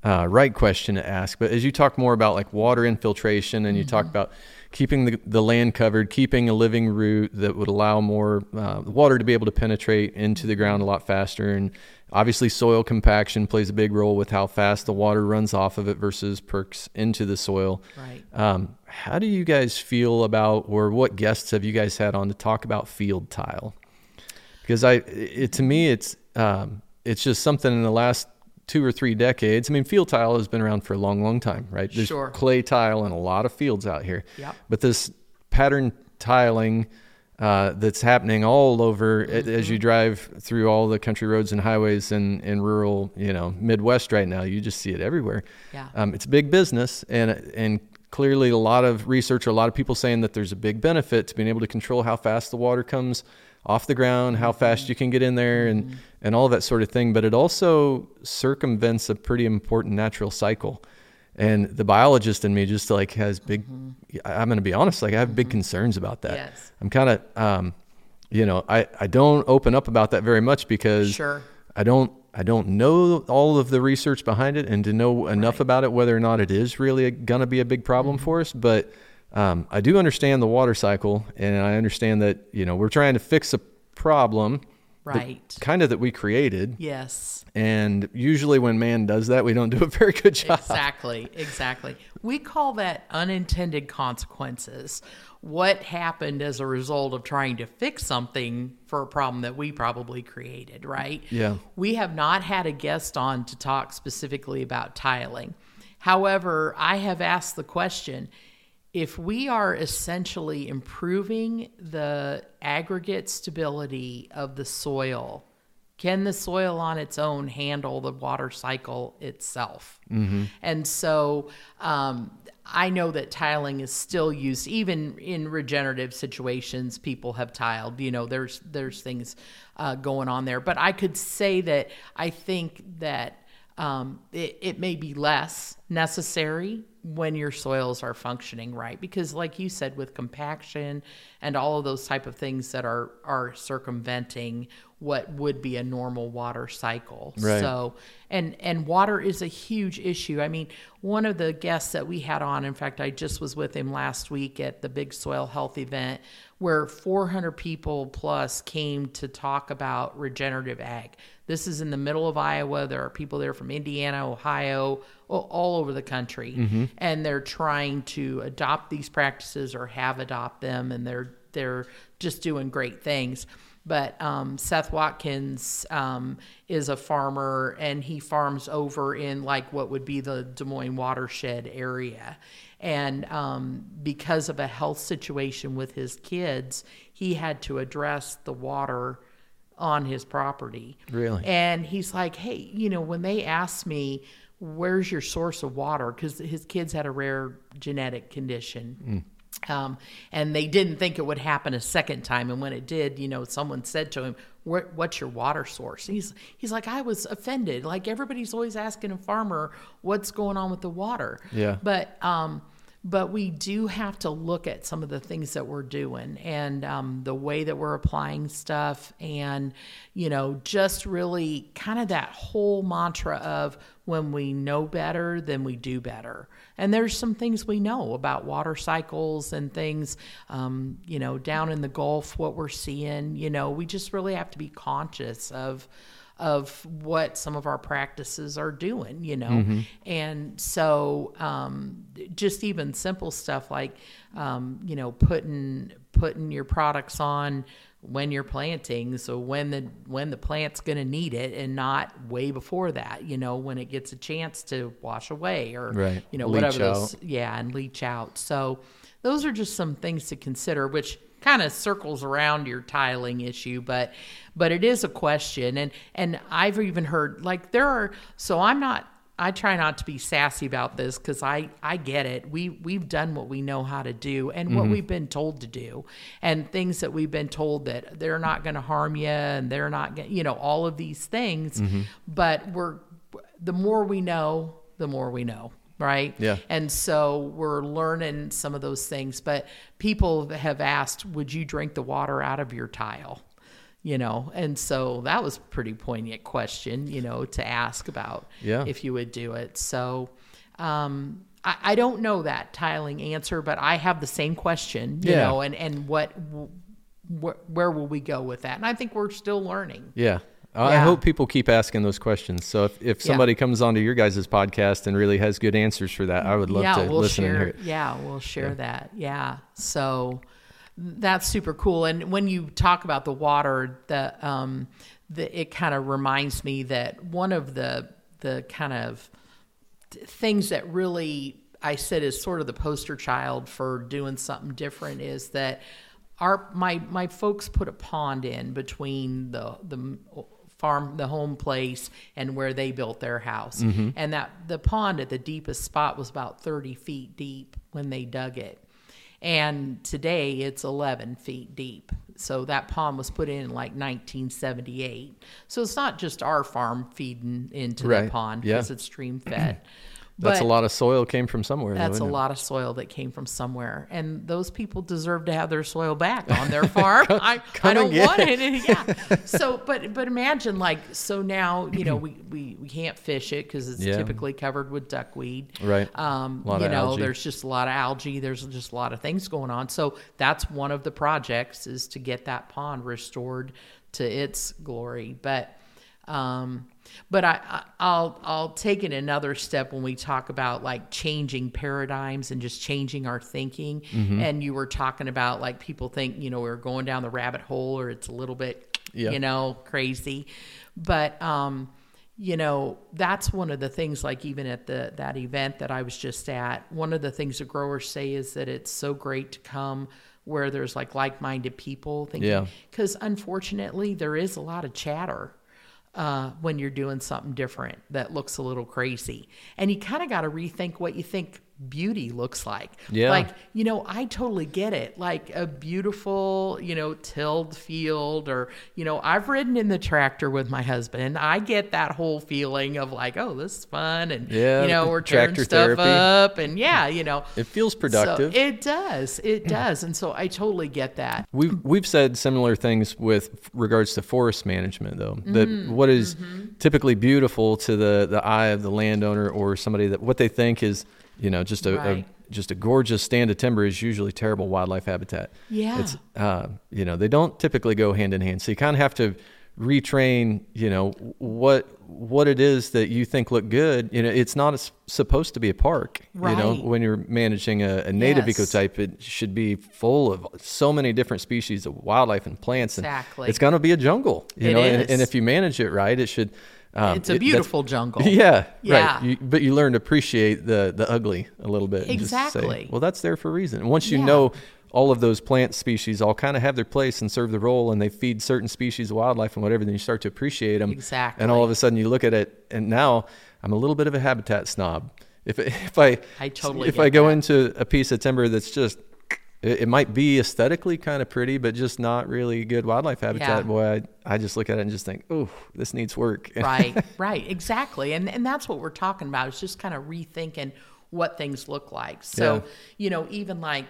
uh, right question to ask, but as you talk more about like water infiltration, and you mm-hmm. talk about keeping the, the land covered, keeping a living root that would allow more uh, water to be able to penetrate into the ground a lot faster, and obviously soil compaction plays a big role with how fast the water runs off of it versus perks into the soil. Right. Um, how do you guys feel about, or what guests have you guys had on to talk about field tile? because I, it, to me, it's um, it's just something in the last two or three decades. I mean, field tile has been around for a long, long time, right? There's sure. clay tile in a lot of fields out here. Yep. But this pattern tiling uh, that's happening all over mm-hmm. as you drive through all the country roads and highways in, in rural, you know, Midwest right now, you just see it everywhere. Yeah. Um, it's big business and, and clearly a lot of research, a lot of people saying that there's a big benefit to being able to control how fast the water comes off the ground, how fast you can get in there, and mm-hmm. and all that sort of thing. But it also circumvents a pretty important natural cycle. And the biologist in me just like has big. Mm-hmm. I'm going to be honest, like I have big mm-hmm. concerns about that. Yes. I'm kind of, um, you know, I I don't open up about that very much because sure. I don't I don't know all of the research behind it and to know enough right. about it whether or not it is really going to be a big problem mm-hmm. for us, but um, I do understand the water cycle, and I understand that you know we're trying to fix a problem, right? Kind of that we created. Yes. And usually, when man does that, we don't do a very good job. Exactly. Exactly. We call that unintended consequences. What happened as a result of trying to fix something for a problem that we probably created, right? Yeah. We have not had a guest on to talk specifically about tiling. However, I have asked the question if we are essentially improving the aggregate stability of the soil, can the soil on its own handle the water cycle itself? Mm-hmm. And so um, I know that tiling is still used, even in regenerative situations. People have tiled. You know, there's there's things uh, going on there. But I could say that I think that um, it, it may be less necessary when your soils are functioning right because like you said with compaction and all of those type of things that are are circumventing what would be a normal water cycle. Right. so and and water is a huge issue. I mean one of the guests that we had on in fact i just was with him last week at the big soil health event where 400 people plus came to talk about regenerative ag this is in the middle of iowa there are people there from indiana ohio all over the country, mm-hmm. and they're trying to adopt these practices or have adopt them, and they're they're just doing great things. But um, Seth Watkins um, is a farmer, and he farms over in like what would be the Des Moines watershed area. And um, because of a health situation with his kids, he had to address the water on his property. Really? And he's like, hey, you know, when they asked me, where's your source of water? Because his kids had a rare genetic condition. Mm. Um, and they didn't think it would happen a second time. And when it did, you know, someone said to him, "What's your water source?" And he's he's like, "I was offended. Like everybody's always asking a farmer what's going on with the water." Yeah. But um, but we do have to look at some of the things that we're doing and um, the way that we're applying stuff and you know just really kind of that whole mantra of when we know better then we do better. And there's some things we know about water cycles and things um, you know down in the gulf what we're seeing you know we just really have to be conscious of of what some of our practices are doing, you know. Mm-hmm. And so, um, just even simple stuff like, um, you know, putting putting your products on when you're planting so when the when the plant's going to need it and not way before that you know when it gets a chance to wash away or right. you know leach whatever those yeah and leach out so those are just some things to consider which kind of circles around your tiling issue, but but it is a question, and and I've even heard like there are. So I'm not I try not to be sassy about this because I, I get it. We we've done what we know how to do and what mm-hmm. we've been told to do, and things that we've been told that they're not going to harm you and they're not going, you know, all of these things. Mm-hmm. But we're the more we know, the more we know, right? Yeah. And so we're learning some of those things. But people have asked, "Would you drink the water out of your tile?" you know and so that was a pretty poignant question you know to ask about Yeah. if you would do it so um I, I don't know that tiling answer but i have the same question you Yeah. know and and what wh- where will we go with that and i think we're still learning Yeah. I Yeah. hope people keep asking those questions. So if, if Yeah. somebody comes onto your guys' podcast and really has good answers for that, I would love yeah to we'll listen share and hear it. yeah we'll share that yeah so that's super cool and when you talk about the water the um the it kind of reminds me that one of the the kind of things that really I said is sort of the poster child for doing something different is that our my my folks put a pond in between the the farm the home place and where they built their house. Mm-hmm. And that the pond at the deepest spot was about 30 feet deep when they dug it. And today it's 11 feet deep. So that pond was put in like 1978 so it's not just our farm feeding into Right. the pond Yeah. because it's stream fed That's a lot of soil came from somewhere. though, that's a it? lot of soil that came from somewhere, and those people deserve to have their soil back on their farm. I, I come don't want it. Yeah. So, but but imagine like so now you know we we, we can't fish it because it's Yeah. typically covered with duckweed. Right. Um, you know, algae. there's just a lot of algae. There's just a lot of things going on. So that's one of the projects is to get that pond restored to its glory. But um, but I, I'll I'll take it another step when we talk about like changing paradigms and just changing our thinking. Mm-hmm. And you were talking about like people think you know we're going down the rabbit hole or it's a little bit Yeah. you know crazy, but um, you know that's one of the things like even at the that event that I was just at. One of the things the growers say is that it's so great to come where there's like like-minded people thinking Yeah. because unfortunately there is a lot of chatter uh, when you're doing something different that looks a little crazy. And you kind of got to rethink what you think beauty looks like. Yeah. Like, you know, I totally get it. Like a beautiful, you know, tilled field, or, you know, I've ridden in the tractor with my husband. I get that whole feeling of like, oh, this is fun. And, Yeah, you know, we're tearing stuff therapy. up. And yeah, you know, It feels productive. So it does. It does. And so I totally get that. We've we've said similar things with regards to forest management, though. That Mm-hmm. what is typically beautiful to the the eye of the landowner or somebody that what they think is you know just a, Right. a just a gorgeous stand of timber is usually terrible wildlife habitat. Yeah. it's uh, you know they don't typically go hand in hand. So you kind of have to retrain you know what what it is that you think look good you know it's not as, supposed to be a park right. you know when you're managing a, a native Yes. ecotype it should be full of so many different species of wildlife and plants and Exactly. it's going to be a jungle you It know and, and if you manage it right it should um, It's a it- beautiful jungle. yeah, Yeah. right. You, but you learn to appreciate the the ugly a little bit. and just say, Exactly. well, that's there for a reason. And once you Yeah. know all of those plant species all kind of have their place and serve the role, and they feed certain species of wildlife and whatever, then you start to appreciate them. Exactly. And all of a sudden, you look at it, and now I'm a little bit of a habitat snob. If if I I totally if I go that. into a piece of timber that's just it, it might be aesthetically kind of pretty, but just not really good wildlife habitat. Yeah. Boy, I, I just look at it and just think, oh, this needs work. right right exactly and and that's what we're talking about it's just kind of rethinking what things look like so Yeah. you know even like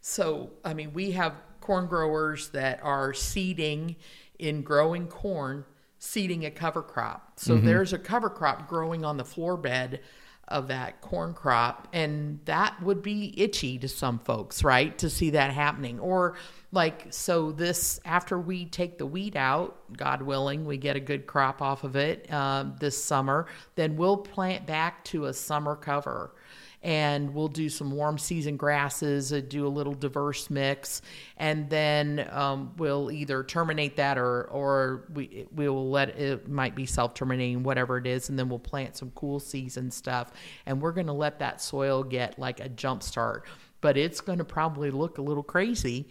so i mean we have corn growers that are seeding in growing corn seeding a cover crop so Mm-hmm. there's a cover crop growing on the floor bed of that corn crop and that would be itchy to some folks right to see that happening. Or like so this after we take the wheat out god willing we get a good crop off of it um, this summer then we'll plant back to a summer cover and we'll do some warm season grasses uh, do a little diverse mix and then um, we'll either terminate that or or we we will let it might be self-terminating whatever it is and then we'll plant some cool season stuff and we're going to let that soil get like a jump start. But it's going to probably look a little crazy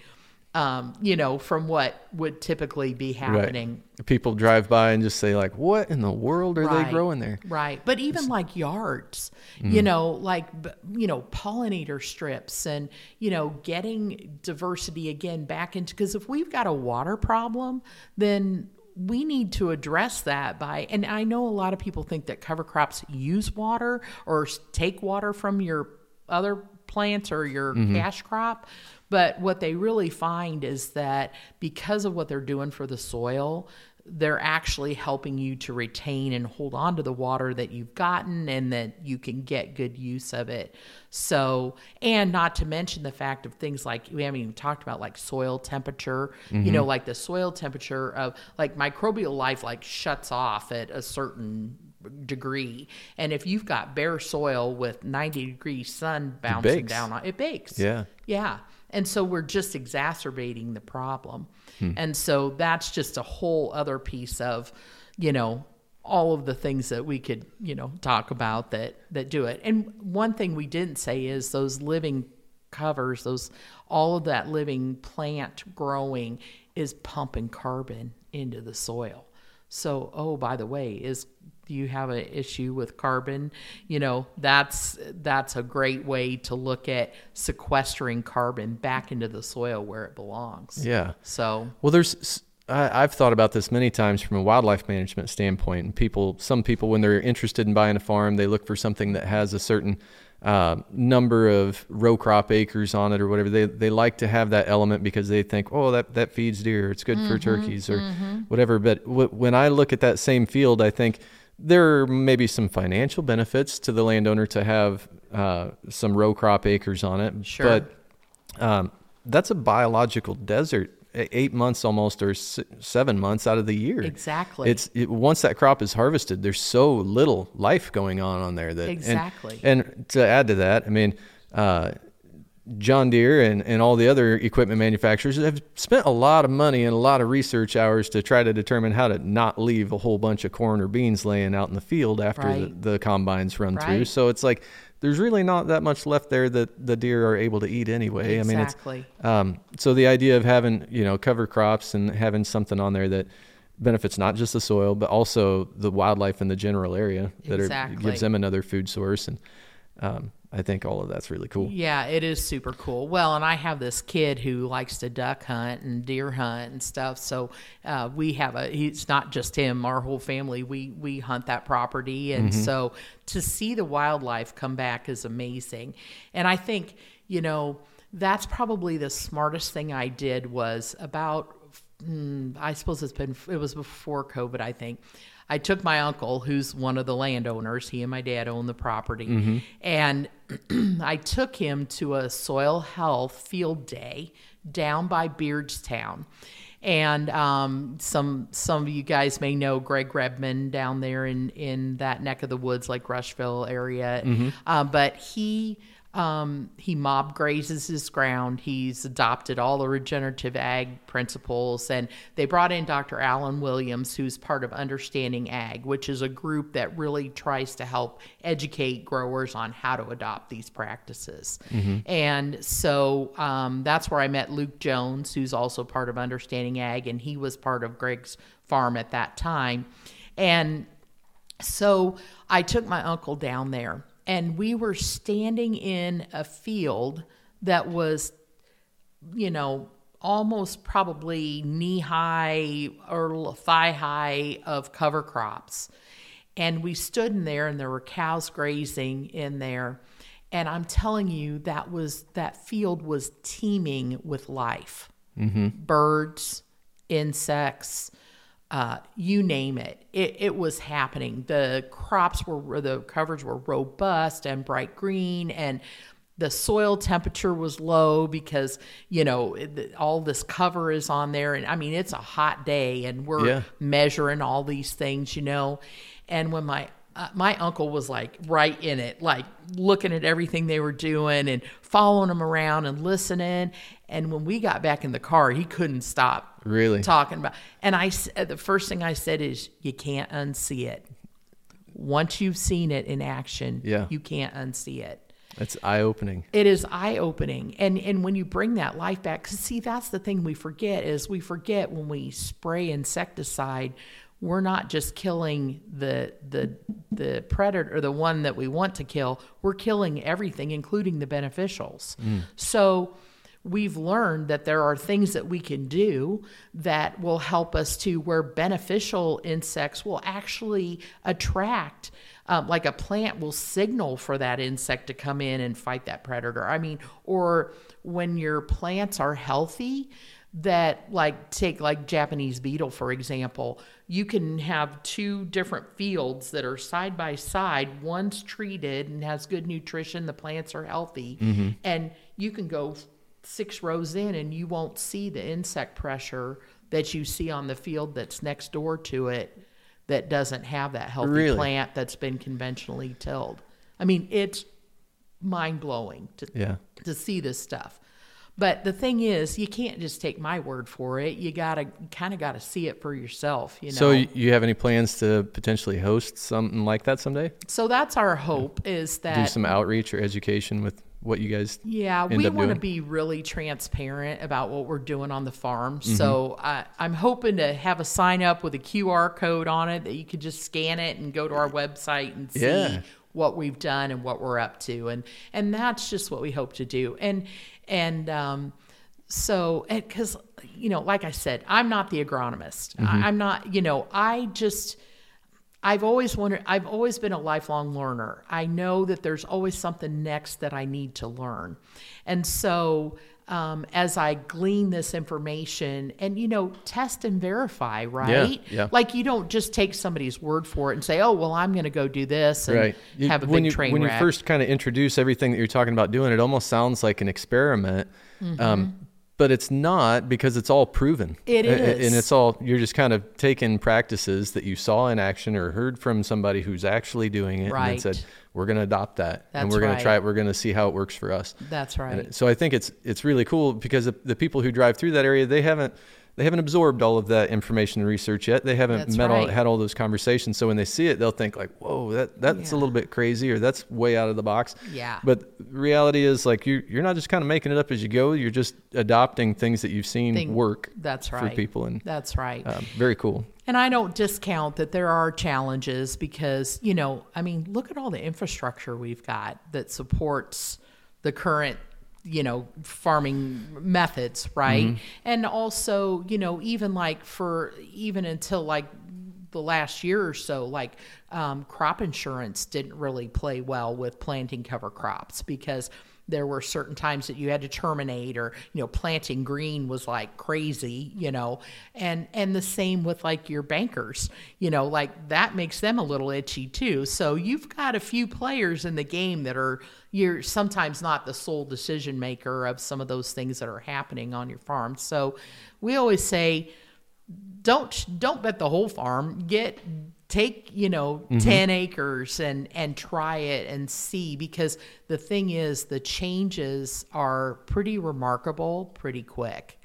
um, you know, from what would typically be happening. People drive by and just say like, "What in the world are Right. they growing there?" Right. But even like yards, Mm-hmm. you know, like, you know, pollinator strips and, you know, getting diversity again back into, because if we've got a water problem, then we need to address that by, and I know a lot of people think that cover crops use water or take water from your other plants or your cash crop. But what they really find is that because of what they're doing for the soil, they're actually helping you to retain and hold on to the water that you've gotten and that you can get good use of it. So, and not to mention the fact of things like we haven't even talked about like soil temperature, you know, mm-hmm. like the soil temperature of like microbial life like shuts off at a certain degree. And if you've got bare soil with 90 degree sun bouncing down on it bakes. Yeah. Yeah. And so we're just exacerbating the problem. Hmm. And so that's just a whole other piece of, you know, all of the things that we could, you know, talk about that that do it. And one thing we didn't say is those living covers, those all of that living plant growing is pumping carbon into the soil. So, oh, by the way, is you have an issue with carbon? You know, that's that's a great way to look at sequestering carbon back into the soil where it belongs. Yeah. So, Well, there's I, have thought about this many times from a wildlife management standpoint. And people, some people, when they're interested in buying a farm, they look for something that has a certain uh, number of row crop acres on it or whatever. They they like to have that element because they think, oh, that that feeds deer. It's good for turkeys or whatever. But w- when I look at that same field, I think there are maybe some financial benefits to the landowner to have uh, some row crop acres on it. Sure. But um, that's a biological desert. Eight months almost, or seven months out of the year. Exactly. It's it, once that crop is harvested, there's so little life going on on there that and- Exactly. And, to add to that, I mean, uh, John Deere and, and all the other equipment manufacturers have spent a lot of money and a lot of research hours to try to determine how to not leave a whole bunch of corn or beans laying out in the field after Right. the, the combines run through. So it's like there's really not that much left there that the deer are able to eat anyway. I mean, it's um, so the idea of having you know cover crops and having something on there that benefits not just the soil but also the wildlife in the general area that are, gives them another food source and um, I think all of that's really cool. Yeah, it is super cool. Well, and I have this kid who likes to duck hunt and deer hunt and stuff. So uh, we have a. It's not just him. Our whole family we we hunt that property, and so to see the wildlife come back is amazing. And I think you know that's probably the smartest thing I did was about. Mm, I suppose it's been. It was before COVID, I think. I took my uncle, who's one of the landowners. He and my dad own the property, and I took him to a soil health field day down by Beardstown. And um, some some of you guys may know Greg Redman down there in in that neck of the woods, like Rushville area. Uh, but he um, he mob grazes his ground. He's adopted all the regenerative ag principles, and they brought in Dr. Allen Williams, who's part of Understanding Ag, which is a group that really tries to help educate growers on how to adopt these practices. And so um, that's where I met Luke Jones, who's also part of Understanding Ag, and he was part of Greg's farm at that time. And so I took my uncle down there, and we were standing in a field that was, you know, almost probably knee high or thigh high of cover crops. And we stood in there, and there were cows grazing in there. And I'm telling you, that was that field was teeming with life mm-hmm. birds, insects, uh, you name it. it. It was happening. The crops were, the covers were robust and bright green, and the soil temperature was low because, you know, it- all this cover is on there. And I mean, it's a hot day, and we're Yeah. measuring all these things, you know. And when my uh, my uncle was like right in it, like looking at everything they were doing and following them around and listening. And when we got back in the car, he couldn't stop Really? talking about. And I, uh, the first thing I said is, you can't unsee it. Once you've seen it in action, Yeah. you can't unsee it. It's eye opening. It is eye opening, and and when you bring that life back, 'cause see that's the thing we forget is we forget when we spray insecticide, we're not just killing the the the predator or the one that we want to kill. We're killing everything, including the beneficials. So we've learned that there are things that we can do that will help us to where beneficial insects will actually attract um, like a plant will signal for that insect to come in and fight that predator. I mean or when your plants are healthy that like take like japanese beetle for example you can have two different fields that are side by side. One's treated and has good nutrition the plants are healthy and you can go six rows in and you won't see the insect pressure that you see on the field that's next door to it that doesn't have that healthy Really? plant that's been conventionally tilled. I mean, it's mind blowing to Yeah. to see this stuff. But the thing is, you can't just take my word for it. You gotta kind of got to see it for yourself. You know. So you have any plans to potentially host something like that someday? so that's our hope is that Do some outreach or education with what you guys Yeah, we want to be really transparent about what we're doing on the farm. Mm-hmm. So I, I'm hoping to have a sign up with a QR code on it that you could just scan it and go to our website and see Yeah. what we've done and what we're up to, and and that's just what we hope to do. And and um, so because you know, like I said, I'm not the agronomist. Mm-hmm. I, I'm not. You know, I just. I've always wondered, I've always been a lifelong learner. I know that there's always something next that I need to learn. And so, um, as I glean this information and, you know, test and verify, right? yeah. yeah. Like you don't just take somebody's word for it and say, oh, well, I'm going to go do this and right You- have a when big you, train when wreck. you first kind of introduce everything that you're talking about doing it almost sounds like an experiment Mm-hmm. um, but it's not because it's all proven It is. and it's all you're just kind of taking practices that you saw in action or heard from somebody who's actually doing it and Right. then said we're going to adopt that and we're going right. to try it we're going to see how it works for us That's right. And so I think it's it's really cool because the, the people who drive through that area they haven't they haven't absorbed all of that information and research yet. They haven't That's met all, right. had all those conversations. So when they see it, they'll think like, "Whoa, that that's a little bit crazy," or "That's way out of the box." Yeah. But reality is like you you're not just kind of making it up as you go. You're just adopting things that you've seen Thing- work That's right. for people, and That's right. um, very cool. And I don't discount that there are challenges because, you know, I mean, look at all the infrastructure we've got that supports the current, you know, farming methods, right? And also, you know, even like for even until like the last year or so, like um, crop insurance didn't really play well with planting cover crops because there were certain times that you had to terminate or you know planting green was like crazy you know? And and the same with like your bankers you know like that makes them a little itchy too. So you've got a few players in the game that are you're sometimes not the sole decision maker of some of those things that are happening on your farm. So we always say don't don't bet the whole farm. Get take you know mm-hmm. 10 acres and and try it and see because the thing is the changes are pretty remarkable pretty quick.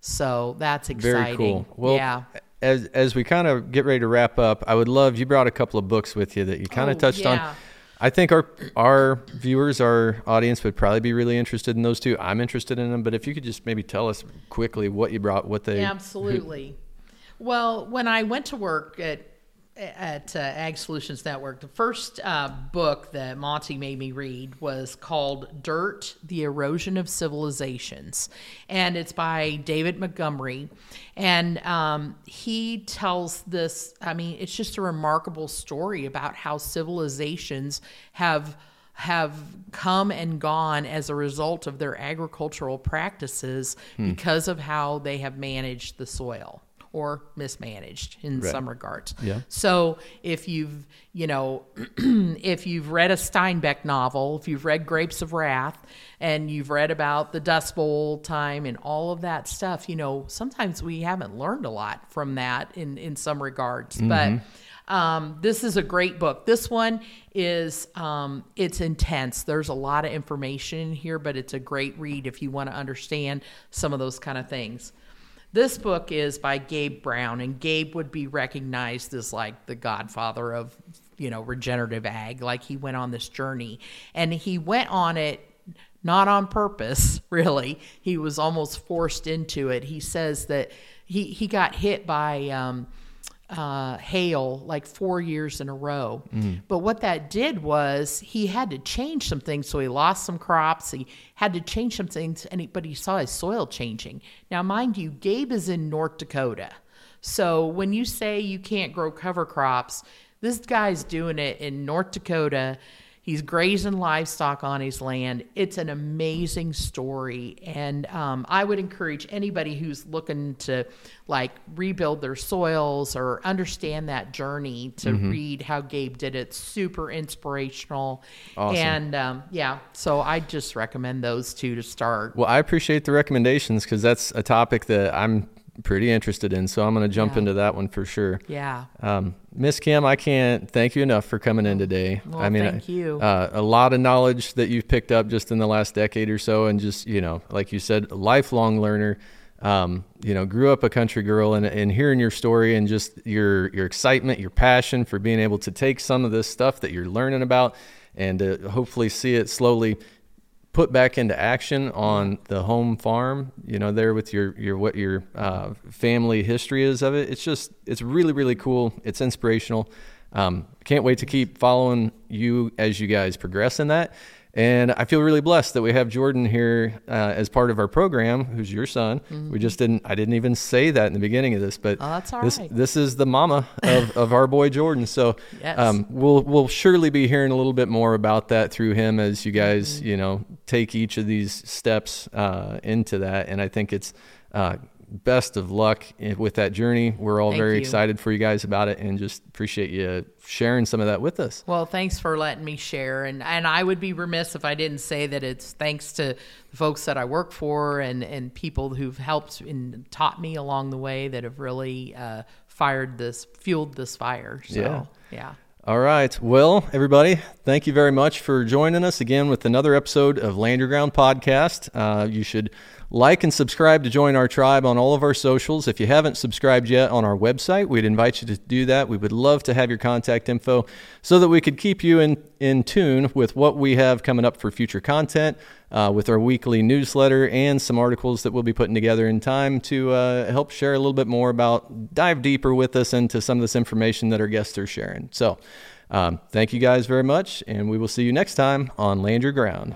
So that's exciting. Very cool. Well, yeah. as as we kind of get ready to wrap up, I would love you brought a couple of books with you that you kind of Oh, touched on. I think our our viewers, our audience would probably be really interested in those two. I'm interested in them, but if you could just maybe tell us quickly what you brought, what they Absolutely. Well, when I went to work at at uh, Ag Solutions Network, the first uh, book that Monty made me read was called "Dirt: The Erosion of Civilizations," and it's by David Montgomery, and um, he tells this. I mean, it's just a remarkable story about how civilizations have have come and gone as a result of their agricultural practices because of how they have managed the soil or mismanaged in Right. some regards. Yeah. So if you've, you know, if you've read a Steinbeck novel, if you've read Grapes of Wrath and you've read about the Dust Bowl time and all of that stuff, you know, sometimes we haven't learned a lot from that in in some regards. But um, this is a great book. This one is um, it's intense. There's a lot of information in here, but it's a great read if you want to understand some of those kind of things. This book is by Gabe Brown, and Gabe would be recognized as like the godfather of you know, regenerative ag. Like he went on this journey and he went on it not on purpose, really. He was almost forced into it. He says that he, he got hit by um, uh, hail like four years in a row. Mm. But what that did was he had to change some things. So he lost some crops. He had to change some things, and he, but he saw his soil changing. Now, mind you, Gabe is in North Dakota. So when you say you can't grow cover crops, this guy's doing it in North Dakota He's grazing livestock on his land. It's an amazing story, and um, I would encourage anybody who's looking to like rebuild their soils or understand that journey to mm-hmm. read how Gabe did it. Super inspirational, awesome. and um, yeah, so I just recommend those two to start. Well, I appreciate the recommendations because that's a topic that I'm pretty interested in. So I'm going to jump yeah. into that one for sure. Yeah. Um, Miss Kim, I can't thank you enough for coming in today. Well, I mean, thank you. Uh, a lot of knowledge that you've picked up just in the last decade or so, and just you know, like you said, lifelong learner. Um, you know, grew up a country girl, and, and hearing your story and just your your excitement, your passion for being able to take some of this stuff that you're learning about, and to hopefully see it slowly put back into action on the home farm you know there with your your what your uh, family history is of it. It's just it's really really cool. It's inspirational. Um, can't wait to keep following you as you guys progress in that and I feel really blessed that we have Jordan here uh, as part of our program, who's your son. Mm-hmm. We just didn't, I didn't even say that in the beginning of this, but oh, this, right. this is the mama of, of our boy Jordan. So yes. um, we'll, we'll surely be hearing a little bit more about that through him as you guys, mm-hmm. you know, take each of these steps uh, into that. And I think it's, uh, best of luck with that journey. We're all Thank very you. excited for you guys about it and just appreciate you sharing some of that with us. Well, thanks for letting me share. And, and I would be remiss if I didn't say that it's thanks to the folks that I work for and, and people who've helped and taught me along the way that have really uh, fired this, fueled this fire. So, yeah. yeah. All right. Well, everybody, thank you very much for joining us again with another episode of Land Your Ground Podcast. Uh, you should like and subscribe to join our tribe on all of our socials. If you haven't subscribed yet on our website, we'd invite you to do that. We would love to have your contact info so that we could keep you in, in tune with what we have coming up for future content, uh, with our weekly newsletter and some articles that we'll be putting together in time to uh, help share a little bit more about, dive deeper with us into some of this information that our guests are sharing. So, um, thank you guys very much, and we will see you next time on Land Your Ground.